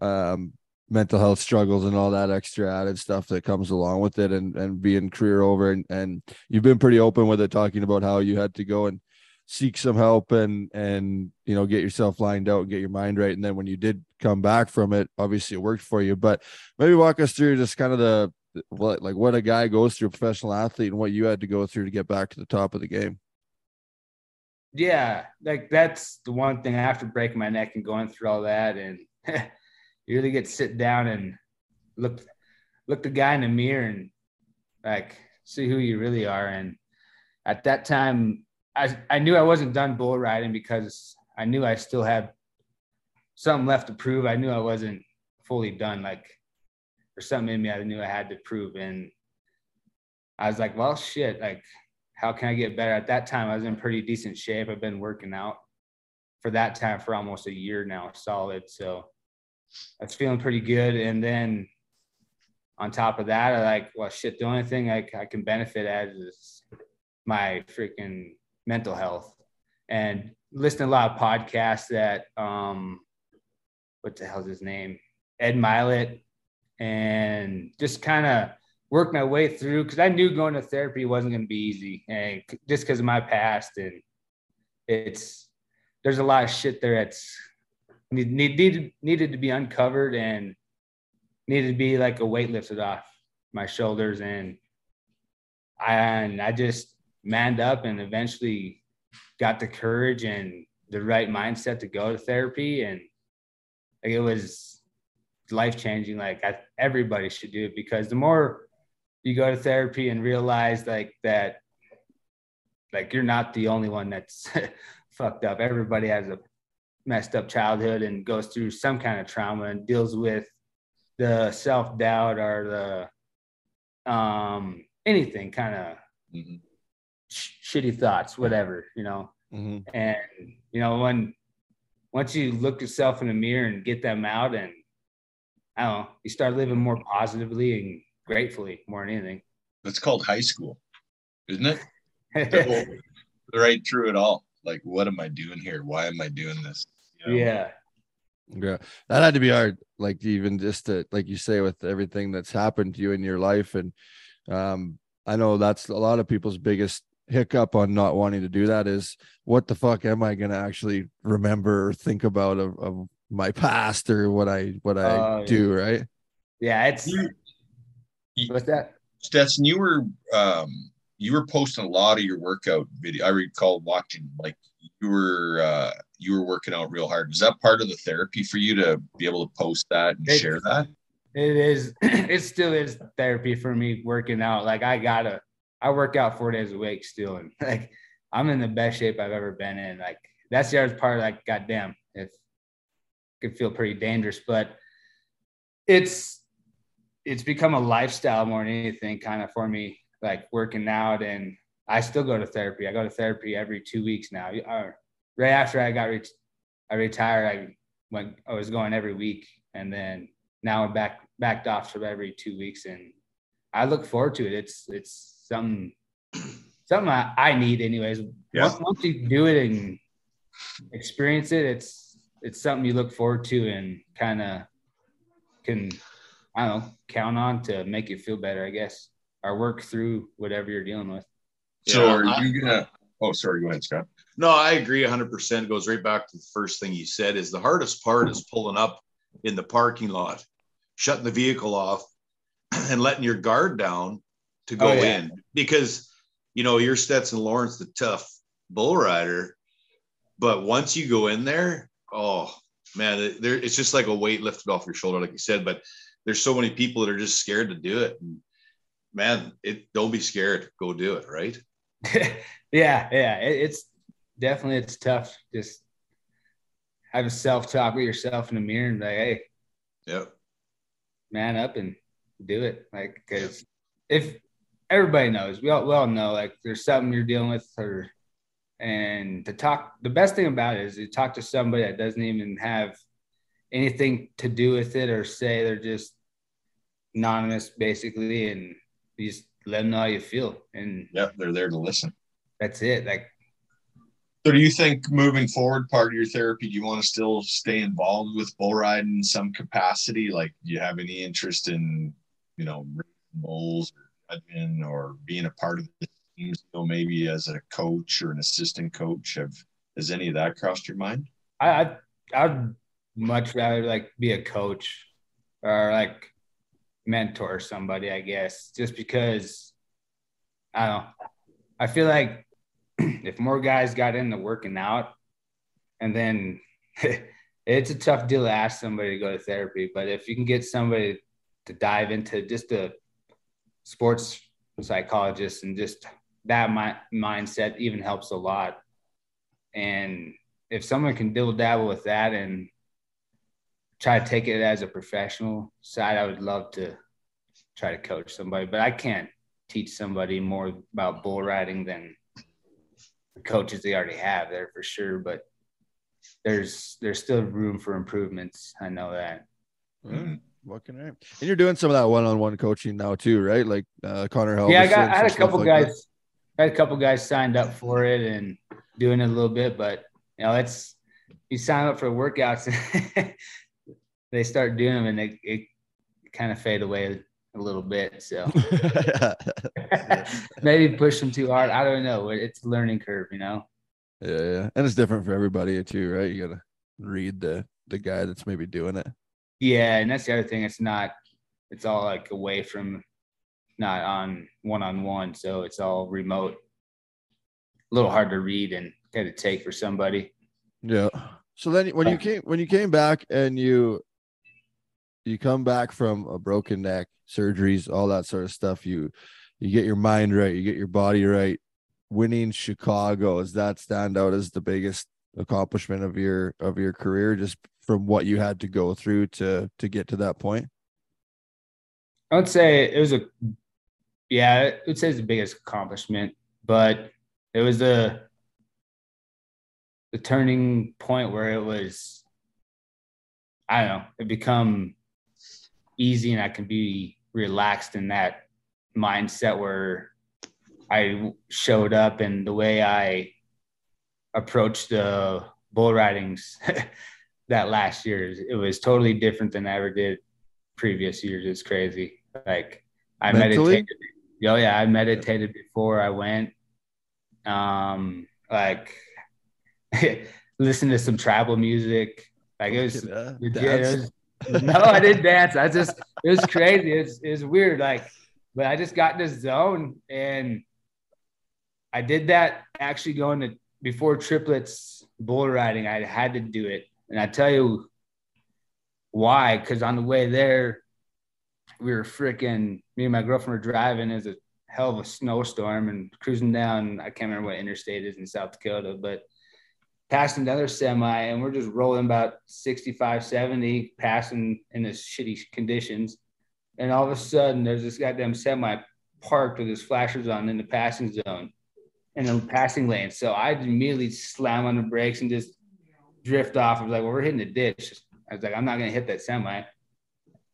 um mental health struggles and all that extra added stuff that comes along with it and and being career over and and you've been pretty open with it talking about how you had to go and seek some help and and you know get yourself lined out and get your mind right and then when you did come back from it obviously it worked for you but maybe walk us through just kind of the what like what a guy goes through a professional athlete and what you had to go through to get back to the top of the game Yeah, like that's the one thing after breaking my neck and going through all that, and you really get to sit down and look look the guy in the mirror and like see who you really are. And at that time, I I knew I wasn't done bull riding because I knew I still had something left to prove. I knew I wasn't fully done. Like there's something in me I knew I had to prove, and I was like, well, shit, like how can I get better? At that time, I was in pretty decent shape. I've been working out for that time for almost a year now, solid. So I was feeling pretty good. And then on top of that, I like, well, shit, the only thing I, I can benefit at is my freaking mental health and listen to a lot of podcasts that, um, what the hell's his name? Ed Mylett and just kind of work my way through because I knew going to therapy wasn't going to be easy, and just because of my past, and it's there's a lot of shit there that's need, needed needed to be uncovered and needed to be like a weight lifted off my shoulders, and I and I just manned up and eventually got the courage and the right mindset to go to therapy, and like it was life changing. Like I, everybody should do it because the more you go to therapy and realize like that like you're not the only one that's fucked up everybody has a messed up childhood and goes through some kind of trauma and deals with the self-doubt or the um anything kind of Mhm. sh- shitty thoughts whatever you know Mhm. and you know when once you look yourself in the mirror and get them out and i don't know you start living more positively and gratefully more than anything That's called high school, isn't it? right through it all. like what am I doing here? Why am I doing this? You know? Yeah. Yeah, that had to be hard. Like even just to, like you say, with everything that's happened to you in your life, and um, I know that's a lot of people's biggest hiccup on not wanting to do that is what the fuck am I gonna actually remember or think about of, of my past or what I what I Oh, do, right? Yeah. It's You- you- what's that? Stetson, you were um you were posting a lot of your workout video. I recall watching like you were uh you were working out real hard. Was that part of the therapy for you to be able to post that and It- share that? It is. It still is therapy for me working out. Like I gotta. I work out four days a week still, and like I'm in the best shape I've ever been in. Like that's the other part. Like goddamn, it could feel pretty dangerous, but it's it's become a lifestyle more than anything, kind of for me. Like working out, and I still go to therapy. I go to therapy every two weeks now. Uh, Right after I got ret- I retired, I went. I was going every week, and then now I'm back backed off to every two weeks and I look forward to it. It's it's something something I, I need anyways. Yeah. Once, once you do it and experience it, it's it's something you look forward to and kind of can I don't know count on to make you feel better, I guess, or work through whatever you're dealing with. So Yeah, are I- you gonna oh sorry, go ahead, Scott. No, I agree 100%. It goes right back to the first thing you said is the hardest part is pulling up in the parking lot, shutting the vehicle off and letting your guard down to oh, go Oh, yeah. in because, you know, you're Stetson Lawrence, the tough bull rider. But once you go in there, oh man, it- there, it's just like a weight lifted off your shoulder, like you said. But there's so many people that are just scared to do it. And man, it don't be scared. Go do it, right? yeah, yeah, it, it's definitely it's tough. Just have a self talk with yourself in the mirror and be like, hey, Yep. man up and do it. Like, because if everybody knows, we all, we all know, like, there's something you're dealing with, or and to talk, the best thing about it is to talk to somebody that doesn't even have anything to do with it or say they're just anonymous, basically, and you just let them know how you feel, and Yeah, they're there to listen. that's it. Like, So do you think moving forward, part of your therapy, do you want to still stay involved with bull riding in some capacity? Like, do you have any interest in, you know, bulls or or being a part of the team, so maybe as a coach or an assistant coach? Have has any of that crossed your mind? I, I'd, I'd much rather like be a coach or like mentor somebody, I guess, just because I don't. I feel like if more guys got into working out and then it's a tough deal to ask somebody to go to therapy, but if you can get somebody to dive into just a sports psychologist and just that mi- mindset even helps a lot. And if someone can dill dabble with that and try to take it as a professional side, I would love to try to coach somebody, but I can't teach somebody more about bull riding than the coaches they already have there for sure. But there's there's still room for improvements. I know that. Mm-hmm. What can I? And you're doing some of that one-on-one coaching now too, right? Like uh, Connor Helgeson. yeah, I got I had a couple like guys, I had a couple guys signed up for it and doing it a little bit, but you know, it's you sign up for workouts, and they start doing them and they it kind of fade away a little bit. So maybe push them too hard. I don't know. It's a learning curve, you know. yeah, yeah, and it's different for everybody too, right? You gotta read the the guy that's maybe doing it. Yeah, and that's the other thing. It's not. It's all like away from, not on one on one. So it's all remote. A little hard to read and kind of take for somebody. Yeah. So then when you came when you came back and you you come back from a broken neck, surgeries, all that sort of stuff, you you get your mind right, you get your body right. Winning Chicago, does that stand out as the biggest accomplishment of your of your career just from what you had to go through to to get to that point? I would say it was a, yeah, I would say it's the biggest accomplishment, but it was the, the turning point where it was, I don't know, it become easy and I can be relaxed in that mindset where I showed up and the way I approached the bull ridings that last year. It was totally different than I ever did previous years. It's crazy. Like I Mentally? meditated. Oh yeah, I meditated before I went. Um, like listen to some tribal music. Like it was Yeah, legit. It was- no, I didn't dance. I just it was crazy. It's it's weird. Like, but I just got in this zone and I did that actually going to before triplets bull riding. I had to do it, and I tell you why. Because on the way there, we were freaking. Me and my girlfriend were driving. as a hell of a snowstorm and cruising down. I can't remember what interstate is in South Dakota, but passing another semi and we're just rolling about 65 70 passing in this shitty conditions and all of a sudden there's this goddamn semi parked with his flashers on in the passing zone in the passing lane so i immediately slam on the brakes and just drift off i was like well we're hitting the ditch i was like i'm not going to hit that semi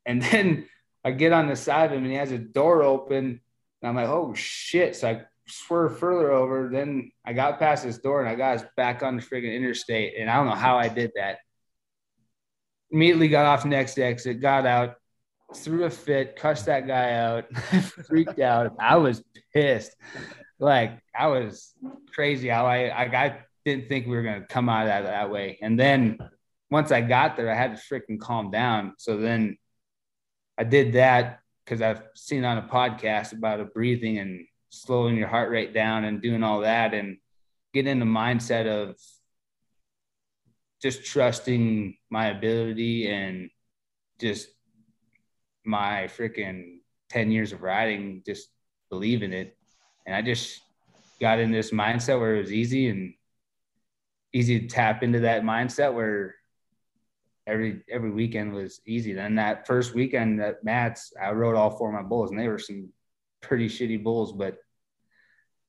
and then i get on the side of him and he has a door open and i'm like oh shit so i swerve further over. Then I got past this door and I got us back on the friggin' interstate. And I don't know how I did that. Immediately got off next exit, got out, threw a fit, cussed that guy out, freaked out. I was pissed. Like I was crazy how I I, I didn't think we were gonna come out of that that way. And then once I got there, I had to freaking calm down. So then I did that because I've seen on a podcast about a breathing and slowing your heart rate down and doing all that and get in the mindset of just trusting my ability and just my freaking 10 years of riding, just believing it. And I just got in this mindset where it was easy and easy to tap into that mindset where every every weekend was easy. Then that first weekend at Matt's, I rode all four of my bulls and they were some pretty shitty bulls, but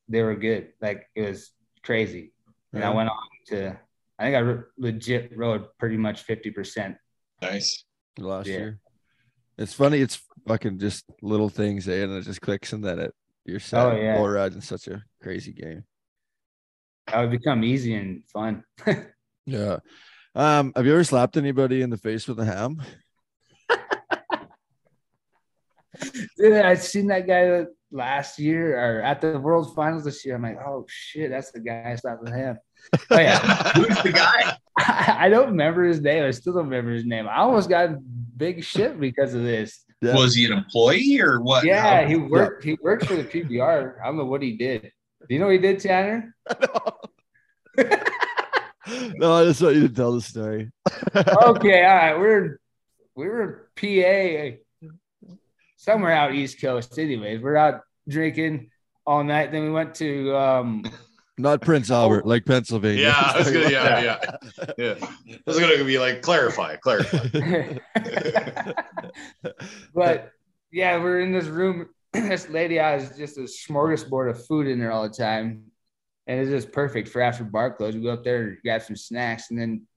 they were good. Like it was crazy. And I went on to, I think I re- legit rode pretty much 50%. Nice. last Yeah. year. It's funny. It's fucking just little things, eh? And it just clicks, and then it you're set. Oh, yeah. Bull riding such a crazy game. That would become easy and fun. Yeah. Um, have you ever slapped anybody in the face with a ham? Dude, I seen that guy last year or at the World Finals this year. I'm like, oh shit, that's the guy I slapped with him. Oh yeah, Who's the guy? I don't remember his name. I still don't remember his name. I almost got big shit because of this. Was he an employee or what? Yeah, he worked. He worked for the PBR. I don't know what he did. Do you know what he did, Tanner? no, I just want you to tell the story. okay, all right. We're we were PA somewhere out East Coast. Anyways, we're out drinking all night. Then we went to um Not Prince Albert, like Pennsylvania. Yeah, I was gonna, yeah, yeah, yeah. I was gonna be like, clarify, clarify. but yeah, we're in this room. this lady has just a smorgasbord of food in there all the time. And it's just perfect for after bar close. We go up there and grab some snacks. And then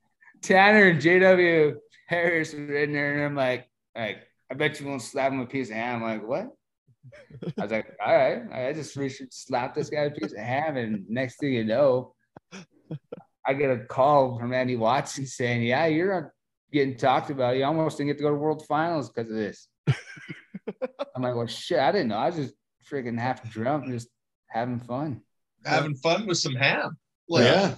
Tanner and JW Harris are in there. And I'm like, like, I bet you won't slap him a piece of ham. I'm like, what? I was like, all right. I just and slapped this guy a piece of ham. And next thing you know, I get a call from Andy Watson saying, yeah, you're getting talked about. You almost didn't get to go to World Finals because of this. I'm like, well, shit, I didn't know. I was just freaking half drunk, just having fun. Having fun with some ham. Like, Yeah.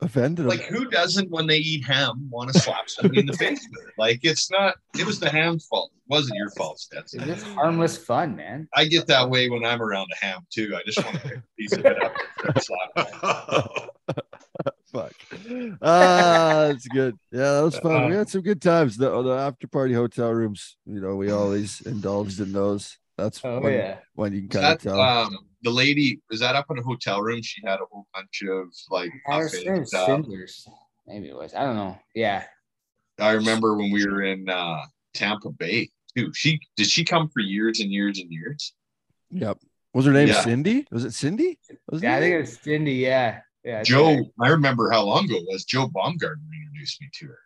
Offended him. like who doesn't when they eat ham want to slap somebody in the face with it? Like it's not. It was the ham's fault. It wasn't your fault, Stetson. It's harmless fun, man. I get that way when I'm around a ham too. I just want to pick a piece of it up and slap it. Fuck. Ah, that's good. Yeah, that was fun. We had some good times. The, the after party hotel rooms, you know, we always indulged in those. That's Oh when, yeah. when you can Is kind of tell. um, the lady was that up in a hotel room? She had a whole bunch of like Harris muffins. uh, Cinders. Maybe it was. I don't know. Yeah. I remember when we were in uh, Tampa Bay too. She did she come for years and years and years? yep. Was her name Yeah. Cindy? Was it Cindy? Was Yeah, I think it was Cindy. Yeah. Yeah. Joe, think I remember how long ago it was. Joe Baumgartner introduced me to her.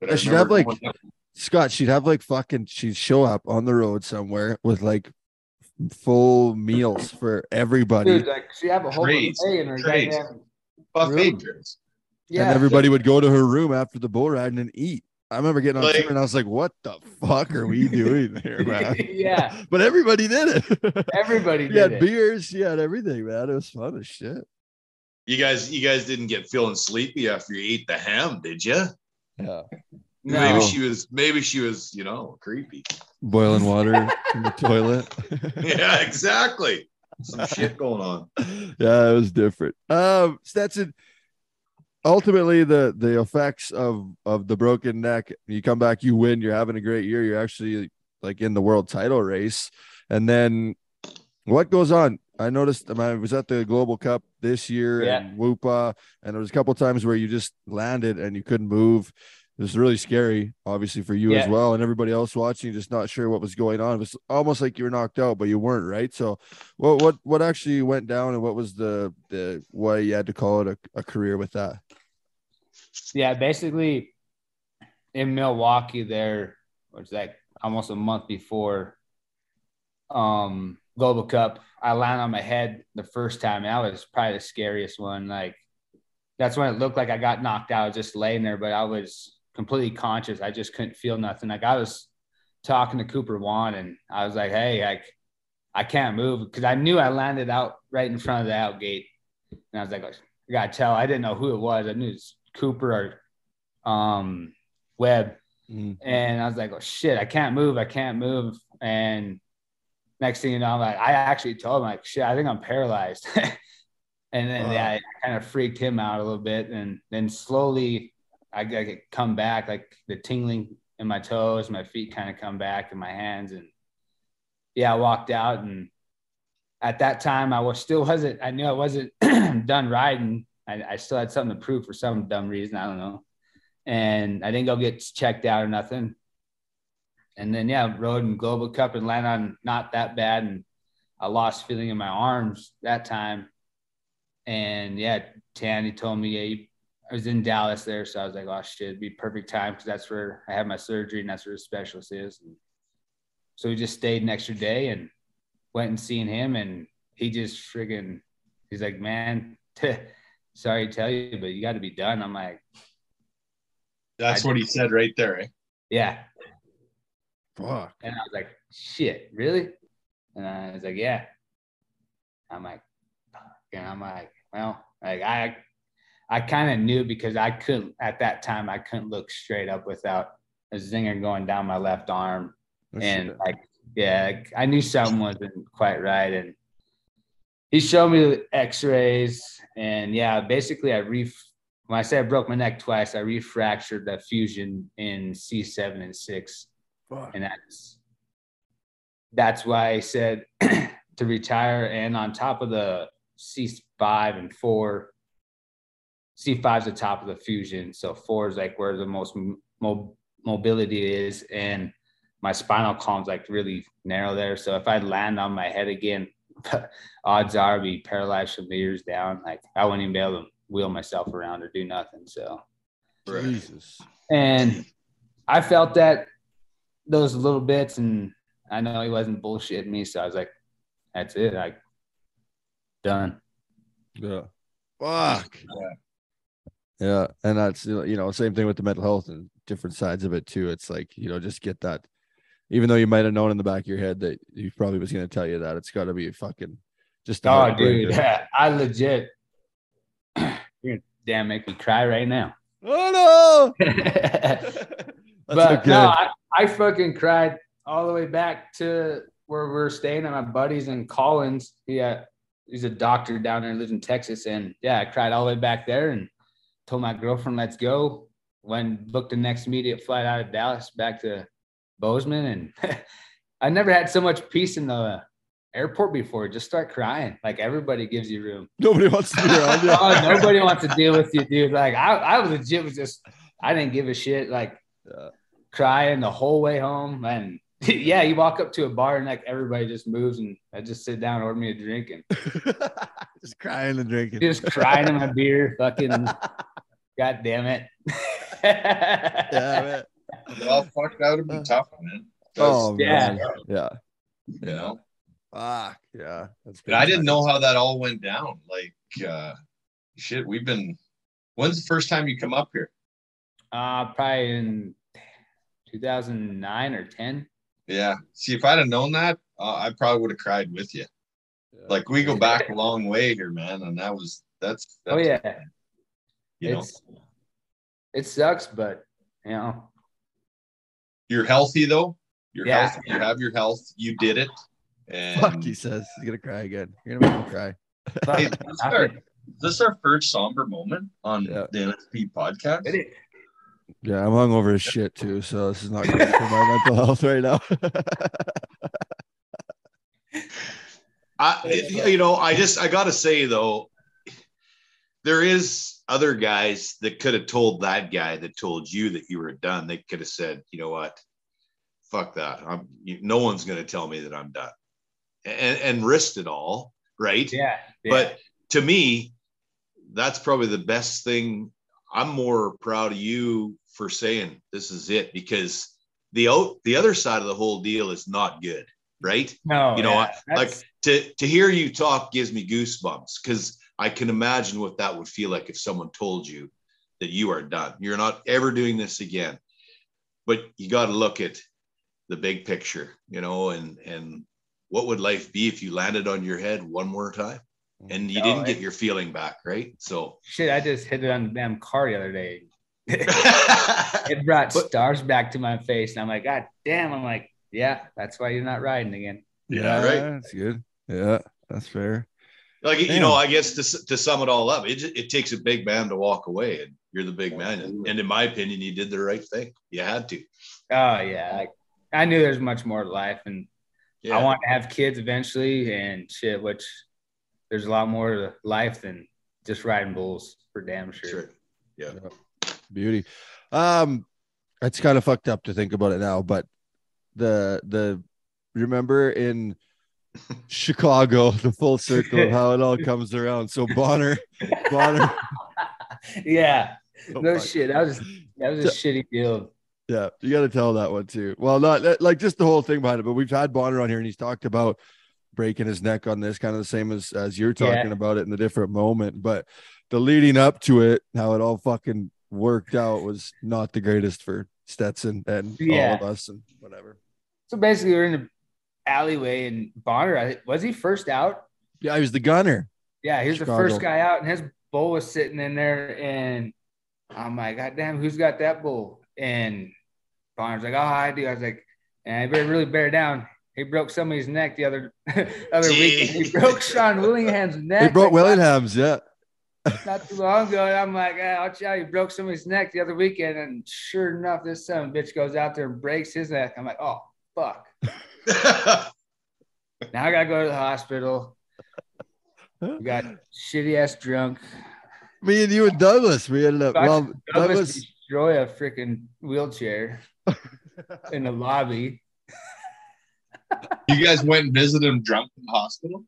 But I Yeah, she'd have, like, up- Scott, she'd have like fucking, she'd show up on the road somewhere with like full meals for everybody. Dude, like she have a whole Trays, buffet in her trays. Buffet room. Yeah. And everybody would go to her room after the bull ride and eat. I remember getting on Like- tour and I was like, what the fuck are we doing here, man? yeah. But everybody did it. Everybody She did had it. beers, she had everything, man. It was fun as shit. You guys, you guys didn't get feeling sleepy after you ate the ham, did you? Yeah. No. Maybe she was. Maybe she was. You know, creepy. Boiling water in the toilet. Yeah, exactly. Some shit going on. yeah, it was different. Um, Stetson. Ultimately, the the effects of of the broken neck. You come back, you win. You're having a great year. You're actually like in the world title race, and then what goes on? I noticed. I, mean, was at the Global Cup this year Yeah. in Whoopa, and there was a couple times where you just landed and you couldn't move. It was really scary, obviously for you as well, and everybody else watching, just not sure what was going on. It was almost like you were knocked out, but you weren't, right? So, what what what actually went down, and what was the the why you had to call it a, a career with that? yeah, basically in Milwaukee there, was like almost a month before um Global Cup, I landed on my head the first time. And that was probably the scariest one. Like that's when it looked like I got knocked out, just laying there, but I was completely conscious. I just couldn't feel nothing. Like I was talking to Cooper Wan and I was like, hey, like I can't move because I knew I landed out right in front of the out gate. And I was like, I gotta tell, I didn't know who it was. I knew it was Cooper or um Webb. Mhm. And I was like, oh shit, I can't move, I can't move. And next thing you know, I'm like, I actually told him, like, shit, I think I'm paralyzed. and then Wow. yeah, I kind of freaked him out a little bit. And then slowly I, I could come back, like the tingling in my toes, my feet kind of come back in my hands. And yeah, I walked out and at that time I was still wasn't, I knew I wasn't done riding. I, I still had something to prove for some dumb reason. I don't know. And I didn't go get checked out or nothing. And then, yeah, rode in Global Cup and landed on not that bad. And I lost feeling in my arms that time. And yeah, Tandy told me, yeah, you, I was in Dallas there. So I was like, oh shit, it'd be perfect time because that's where I had my surgery and that's where the specialist is. And so we just stayed an extra day and went and seen him. And he just friggin', he's like, man, sorry to tell you, but you got to be done. I'm like, That's what he said right there. Eh? yeah. Fuck. And I was like, shit, really? And I was like, yeah. I'm like, fuck. and I'm like, well, like I, I kind of knew because I couldn't at that time. I couldn't look straight up without a zinger going down my left arm, Oh, and shit. like, yeah, I knew something wasn't quite right. And he showed me the X-rays, and yeah, basically, I re. When I say I broke my neck twice, I refractured the fusion in C7 and six Fuck. and that's that's why I said to retire. And on top of the C five and four, C five is the top of the fusion, so four is like where the most mo- mobility is, and my spinal column's like really narrow there. So if I land on my head again, odds are I'd be paralyzed from the ears down. Like I wouldn't even be able to wheel myself around or do nothing. So Jesus. and I felt that those little bits, and I know he wasn't bullshitting me, so I was like, "That's it, like done." Yeah. Fuck. Yeah. And that's, you know, same thing with the mental health and different sides of it too. It's like, you know, just get that, even though you might have known in the back of your head that he probably was going to tell you that, it's got to be fucking just, Oh, heartbreaker. dude, I legit, you're gonna damn make me cry right now. Oh no. but okay. no, I, I fucking cried all the way back to where we are staying at my buddies in Collins. He uh, he's a doctor down there, lives in Texas, and yeah, I cried all the way back there and told my girlfriend, "Let's go." When booked the next immediate flight out of Dallas back to Bozeman, and I never had so much peace in the airport before. Just start crying, like everybody gives you room. Nobody wants to be around you. oh, nobody wants to deal with you, dude. Like I, I was legit was just I didn't give a shit. Like Yeah. Crying the whole way home. And yeah, you walk up to a bar and like everybody just moves and I just sit down, order me a drink and just crying and drinking. just crying in my beer. Fucking god damn it. yeah, man. Well, fuck, that would be tough, man. 'Cause, Oh, Yeah. man. Yeah. you know, Fuck. Yeah. That's but I didn't know how that all went down. Like, uh, Shit, we've been. When's the first time you come up here? Uh, probably in 2009 or 10. Yeah. See, if I'd have known that, uh, I probably would have cried with you. Like we go back a long way here, man, and that was that's. that's Oh yeah, You know, it sucks, but you know, you're healthy though. You're Yeah. healthy. You have your health. You did it. And Fuck, he says he's gonna cry again. You're gonna make him cry. Hey, this, is I our, this is our first somber moment on Yeah. the NSP podcast. it is. Yeah, I'm hungover as shit too, so this is not good for my mental health right now. I, you know, I just I gotta say though, there is other guys that could have told that guy that told you that you were done. They could have said, you know what, fuck that. I'm you, no one's gonna tell me that I'm done, and and risked it all, right? Yeah, yeah. But to me, that's probably the best thing. I'm more proud of you for saying this is it because the out the other side of the whole deal is not good, right? no, you know, yeah, I- like to to hear you talk gives me goosebumps because I can imagine what that would feel like if someone told you that you are done. You're not ever doing this again. But you got to look at the big picture, you know, and and what would life be if you landed on your head one more time and you No, didn't get your feeling back, right? So shit. I just hit it on the damn car the other day. It brought But- stars back to my face, and I'm like, God damn! I'm like, yeah, that's why you're not riding again. Yeah, right. That's good. Yeah, that's fair. like you know, I guess to to sum it all up, it ju- it takes a big man to walk away, and you're the big man. And, and in my opinion, you did the right thing. You had to. Oh yeah, like, I knew there's much more to life, and Yeah. I want to have kids eventually, and shit. Which there's a lot more to life than just riding bulls for damn sure. Sure. Yeah. Beauty. Um, it's kind of fucked up to think about it now, but the the remember in Chicago, the full circle of how it all comes around. So Bonner, Bonner, yeah, Oh, no fuck. shit. That was that was a shitty deal. Yeah, you got to tell that one too. Well, not like just the whole thing behind it, but we've had Bonner on here and he's talked about breaking his neck on this, kind of the same as as you're talking Yeah. about it in a different moment. But the leading up to it, how it all fucking worked out was not the greatest for Stetson and all of us and whatever. So basically, we're in the alleyway, and Bonner was he first out? Yeah, he was the gunner. Yeah, he was the first guy out, and his bull was sitting in there, and I'm like, God damn, who's got that bull? And Bonner's like, Oh, I do. I was like, and I better really bear down. He broke somebody's neck the other other week. He broke Sean Willingham's neck. He broke Willingham's, yeah. not, not too long ago. And I'm like, ah, watch out, he broke somebody's neck the other weekend. And sure enough, this son of a bitch goes out there and breaks his neck. I'm like, oh fuck. Now I gotta go to the hospital. We got shitty ass drunk. Me and you and Douglas, we ended up. Well, Douglas Douglas, destroy a freaking wheelchair in the lobby. You guys went and visited him drunk in the hospital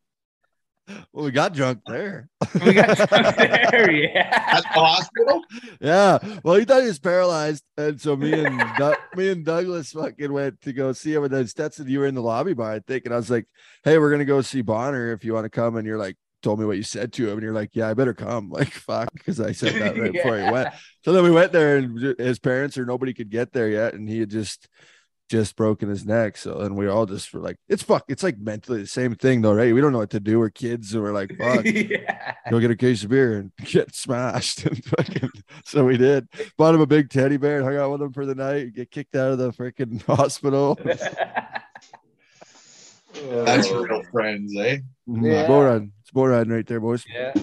well, we got drunk there. We got drunk there, yeah. at the hospital. Yeah. Well, he thought he was paralyzed, and so me and Doug me and Douglas fucking went to go see him. And then Stetson, you were in the lobby bar, I think, and I was like, "Hey, we're gonna go see Bonner if you want to come." And you're like, told me what you said to him, and you're like, "Yeah, I better come." Like, fuck, because I said that right before he went. So then we went there, and his parents or nobody could get there yet, and he had just just broken his neck. So and we all just were like, "It's fuck." It's like mentally the same thing, though, right? We don't know what to do. We're kids, and we're like, "Fuck." yeah. go get a case of beer and get smashed. And fucking, so we did. Bought him a big teddy bear and hung out with him for the night. Get kicked out of the freaking hospital. That's real friends, eh? Yeah. Boat. It's boat right there, boys. yeah.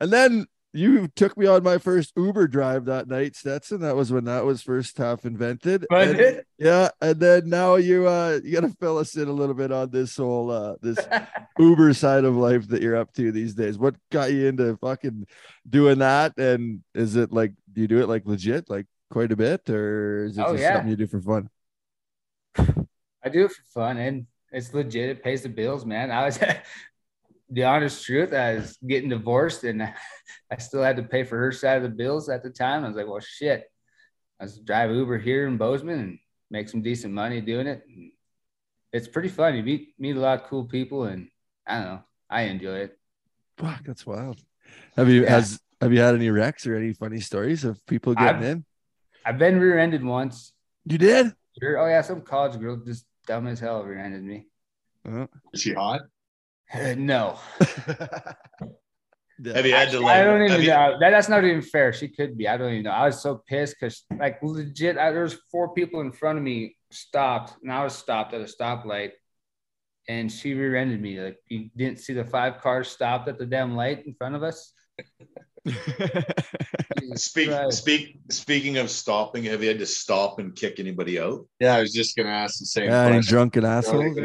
And then you took me on my first Uber drive that night, Stetson. That was when that was first half invented. And- Yeah, and then now you uh you gotta fill us in a little bit on this whole uh this Uber side of life that you're up to these days. What got you into fucking doing that? And is it like do you do it like legit, like quite a bit, or is it Oh, just yeah. something you do for fun? I do it for fun and it's legit. It pays the bills, man. I was the honest truth. I was getting divorced and I still had to pay for her side of the bills at the time. I was like, well, shit. I was drive Uber here in Bozeman and make some decent money doing it. And it's pretty fun. You meet meet a lot of cool people and I don't know. I enjoy it. Fuck, that's wild. Have you Yeah. has have you had any wrecks or any funny stories of people getting I've- in? I've been rear-ended once. You did? Sure. Oh yeah, some college girl just dumb as hell rear-ended me. Oh. Is she hot? Uh, no, Have you had to like? I don't have even you- know. That, that's not even fair. She could be. I don't even know. I was so pissed because, like, legit, I, there was four people in front of me stopped, and I was stopped at a stoplight, and she rear-ended me. Like, you didn't see the five cars stopped at the damn light in front of us. Speak, speak, speaking of stopping, have you had to stop and kick anybody out? Yeah, I was just gonna ask the same yeah, any question. drunken assholes.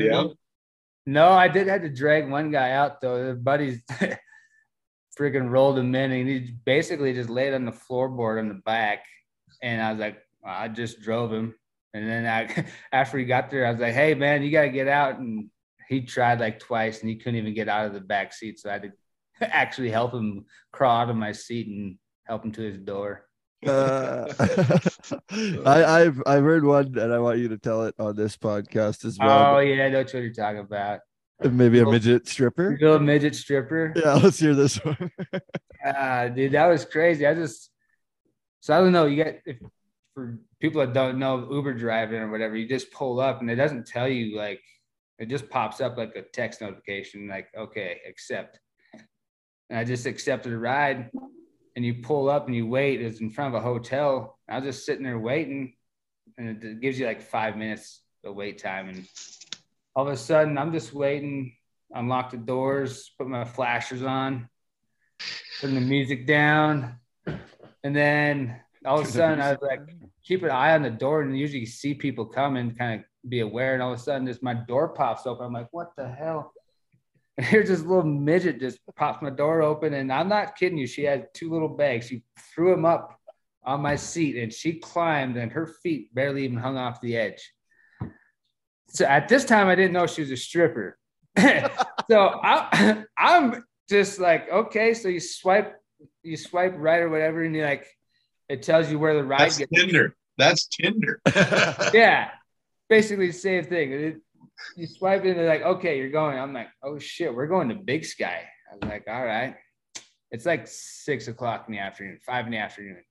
No, I did have to drag one guy out though. The buddies freaking rolled him in, and he basically just laid on the floorboard on the back. And I was like, I just drove him. And then I, after he got there, I was like, Hey man, you gotta get out. And he tried like twice, and he couldn't even get out of the back seat. So I had to actually help him crawl out of my seat and help him to his door. Uh, I, I've I've heard one, and I want you to tell it on this podcast as well. Oh yeah, I know what you're talking about. Maybe a midget stripper. Little midget stripper. Yeah, let's hear this one. Ah, dude, that was crazy. I just so I don't know. You get if for people that don't know Uber driving or whatever, you just pull up and it doesn't tell you like it just pops up like a text notification, like okay, accept. And I just accepted a ride, and you pull up and you wait. It's in front of a hotel. I was just sitting there waiting, and it gives you like five minutes of wait time, and all of a sudden I'm just waiting. Unlock the doors, put my flashers on, turn the music down, and then all of a sudden I was like, keep an eye on the door, and usually see people coming, kind of be aware. And all of a sudden, just my door pops open. I'm like, what the hell? And here's this little midget just pops my door open, and I'm not kidding you. She had two little bags. She threw them up on my seat, and she climbed, and her feet barely even hung off the edge. So at this time, I didn't know she was a stripper. so I, I'm just like, okay, so you swipe, you swipe right or whatever, and you like, it tells you where the ride That's gets. Tinder. That's Tinder. Yeah, basically the same thing. It- you swipe it, and they're like, okay, you're going. I'm like, oh shit, we're going to Big Sky. I was like, all right. It's like six o'clock in the afternoon, five in the afternoon.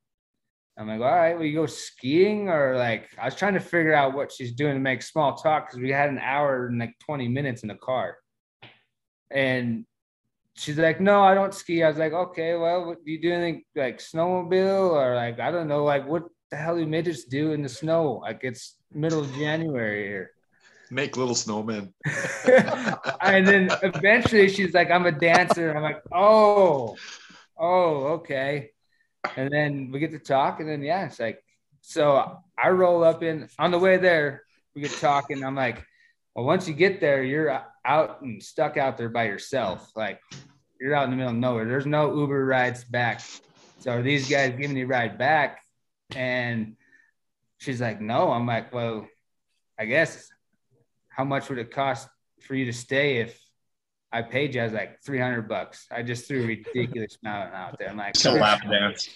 I'm like, all right, well, you go skiing or like, I was trying to figure out what she's doing to make small talk because we had an hour and like 20 minutes in the car. And she's like, no, I don't ski. I was like, okay, well, what, do you do anything like snowmobile or like, I don't know, like what the hell do midgets do in the snow? Like it's middle of January here. Make little snowmen. and then eventually she's like, I'm a dancer. I'm like, oh, oh, okay. And then we get to talk, and then yeah, it's like, so I roll up in on the way there, we get talking. I'm like, well, once you get there, you're out and stuck out there by yourself. Like you're out in the middle of nowhere. There's no Uber rides back. So these guys giving you a ride back? And she's like, no. I'm like, well, I guess how much would it cost for you to stay if I paid you? I was like, 300 bucks. I just threw a ridiculous amount out there. I'm like, It's a lap dance.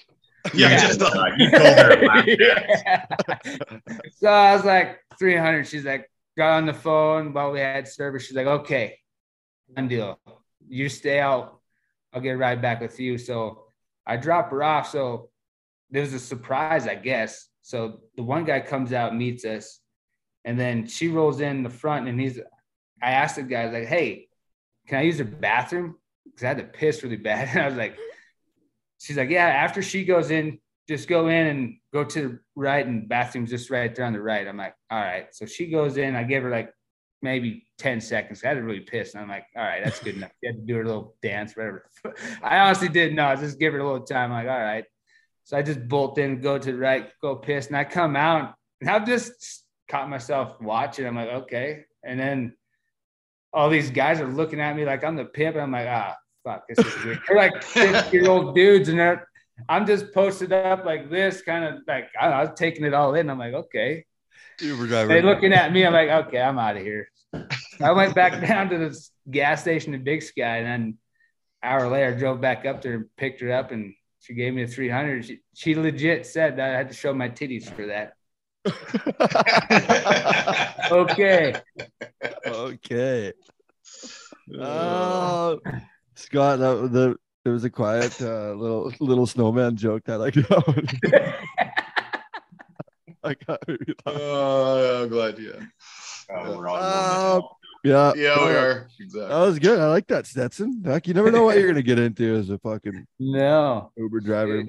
Yeah, Yeah. just Uh, you told her a lap dance. Yeah. So I was like, 300. She's like, got on the phone while we had service. She's like, okay, done deal. You stay out. I'll get right back with you. So I drop her off. So there was a surprise, I guess. So the one guy comes out, meets us, and then she rolls in the front, and he's. I asked the guy, like, "Hey, can I use the bathroom?" Because I had to piss really bad. And I was like, "She's like, yeah." After she goes in, just go in and go to the right, and bathroom's just right there on the right. I'm like, "All right." So she goes in. I give her like maybe 10 seconds. I had to really piss. And I'm like, all right, that's good enough. You had to do her little dance, whatever. I honestly didn't know. I just give her a little time. I'm like, all right. So I just bolt in, go to the right, go piss. And I come out and I've just caught myself watching. I'm like, okay. And then all these guys are looking at me like I'm the pimp. And I'm like, ah, fuck, this is weird. They're like 50 year old dudes. And they're, I'm just posted up like this, kind of like, I, don't know, I was taking it all in. I'm like, okay. Uber driver. They looking at me. I'm like, okay, I'm out of here. I went back down to this gas station in Big Sky, and then an hour later, I drove back up there and picked her up, and she gave me a 300. She, she legit said that I had to show my titties for that. Okay. okay. Oh, Scott, that, the there was a quiet uh, little little snowman joke that I got. I got Oh, I'm glad. Yeah. Oh, we're on Uh, yeah, Yeah, we uh, are. Exactly. That was good. I like that Stetson. Heck, you never know what you're gonna get into as a fucking No. Uber driver.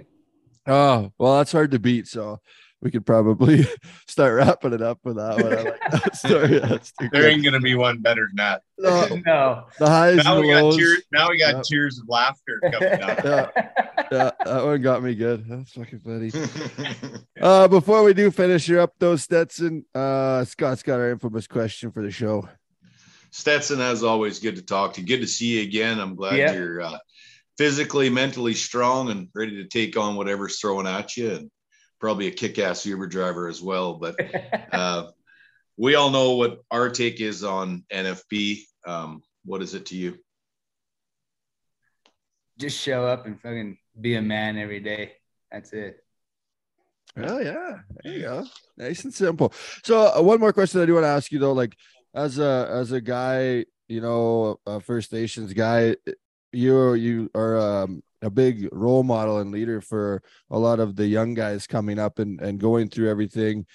Oh, well, that's hard to beat. So we could probably start wrapping it up with that one. I like that story. That's too There good. ain't gonna be one better than that. No, No. the highs Now and we the got lows. tears. Now we got Yep. tears of laughter coming down. Yeah, yeah, that one got me good. That's fucking funny. Uh, before we do finish her up, though, Stetson, uh, Scott's got our infamous question for the show. Stetson, as always, good to talk to you. Good to see you again. I'm glad Yeah. you're uh, physically, mentally strong and ready to take on whatever's thrown at you, and probably a kick-ass Uber driver as well. But uh, we all know what our take is on NFB. Um, what is it to you? Just show up and fucking be a man every day. That's it. Oh yeah, there you go. Nice and simple. So uh, one more question I do want to ask you though, like as a as a guy, you know, a First Nations guy, you you are um, a big role model and leader for a lot of the young guys coming up and and going through everything,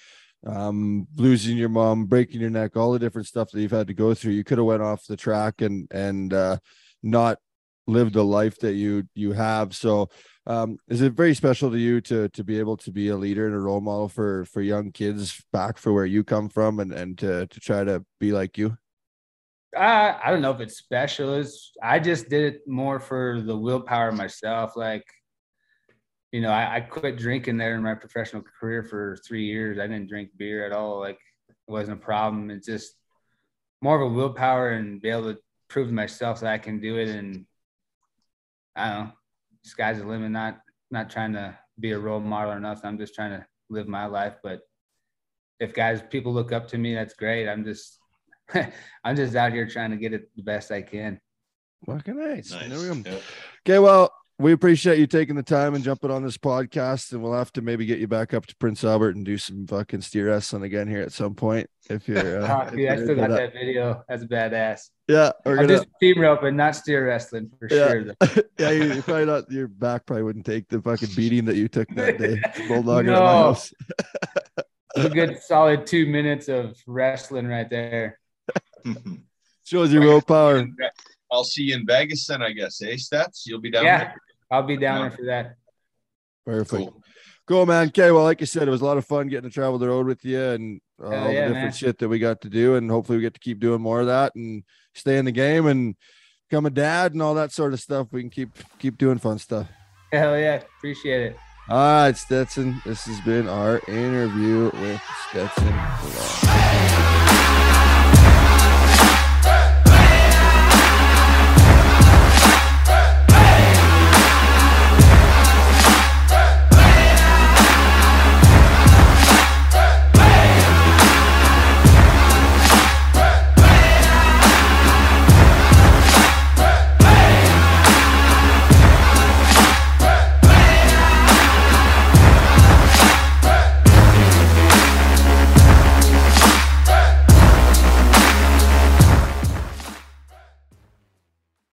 um, losing your mom, breaking your neck, all the different stuff that you've had to go through. You could have went off the track and and uh, not lived the life that you you have. So um, is it very special to you to to be able to be a leader and a role model for for young kids back for where you come from and and to to try to be like you I I don't know if it's special. It's, I just did it more for the willpower myself. Like, you know, I, I quit drinking there in my professional career for three years. I didn't drink beer at all. Like, it wasn't a problem. It's just more of a willpower and be able to prove to myself that I can do it. And I don't know, sky's the limit. Not not trying to be a role model or nothing. I'm just trying to live my life. But if guys, people look up to me, that's great. I'm just I'm just out here trying to get it the best I can. fucking nice, Nice. There we go. Yeah. okay well we appreciate you taking the time and jumping on this podcast and we'll have to maybe get you back up to prince albert and do some fucking steer wrestling again here at some point if you're uh, Oh, if dude, I you're still got that video. That's badass. yeah we're I'm gonna just team roping, not steer wrestling for Yeah. sure. though. yeah you, you probably not your back probably wouldn't take the fucking beating that you took that day bulldogging at my No. house a good solid two minutes of wrestling right there. Shows your willpower I'll see you in Vegas then, I guess. Eh, Stats? You'll be down Yeah. there. I'll be down there for that. Perfect. Cool. Cool, man. Okay, well, like I said, it was a lot of fun getting to travel the road with you and uh, all yeah, the different man. shit that we got to do. And hopefully, we get to keep doing more of that and stay in the game and become a dad and all that sort of stuff. We can keep keep doing fun stuff. Hell yeah. Appreciate it. All right, Stetson. This has been our interview with Stetson. Blanc.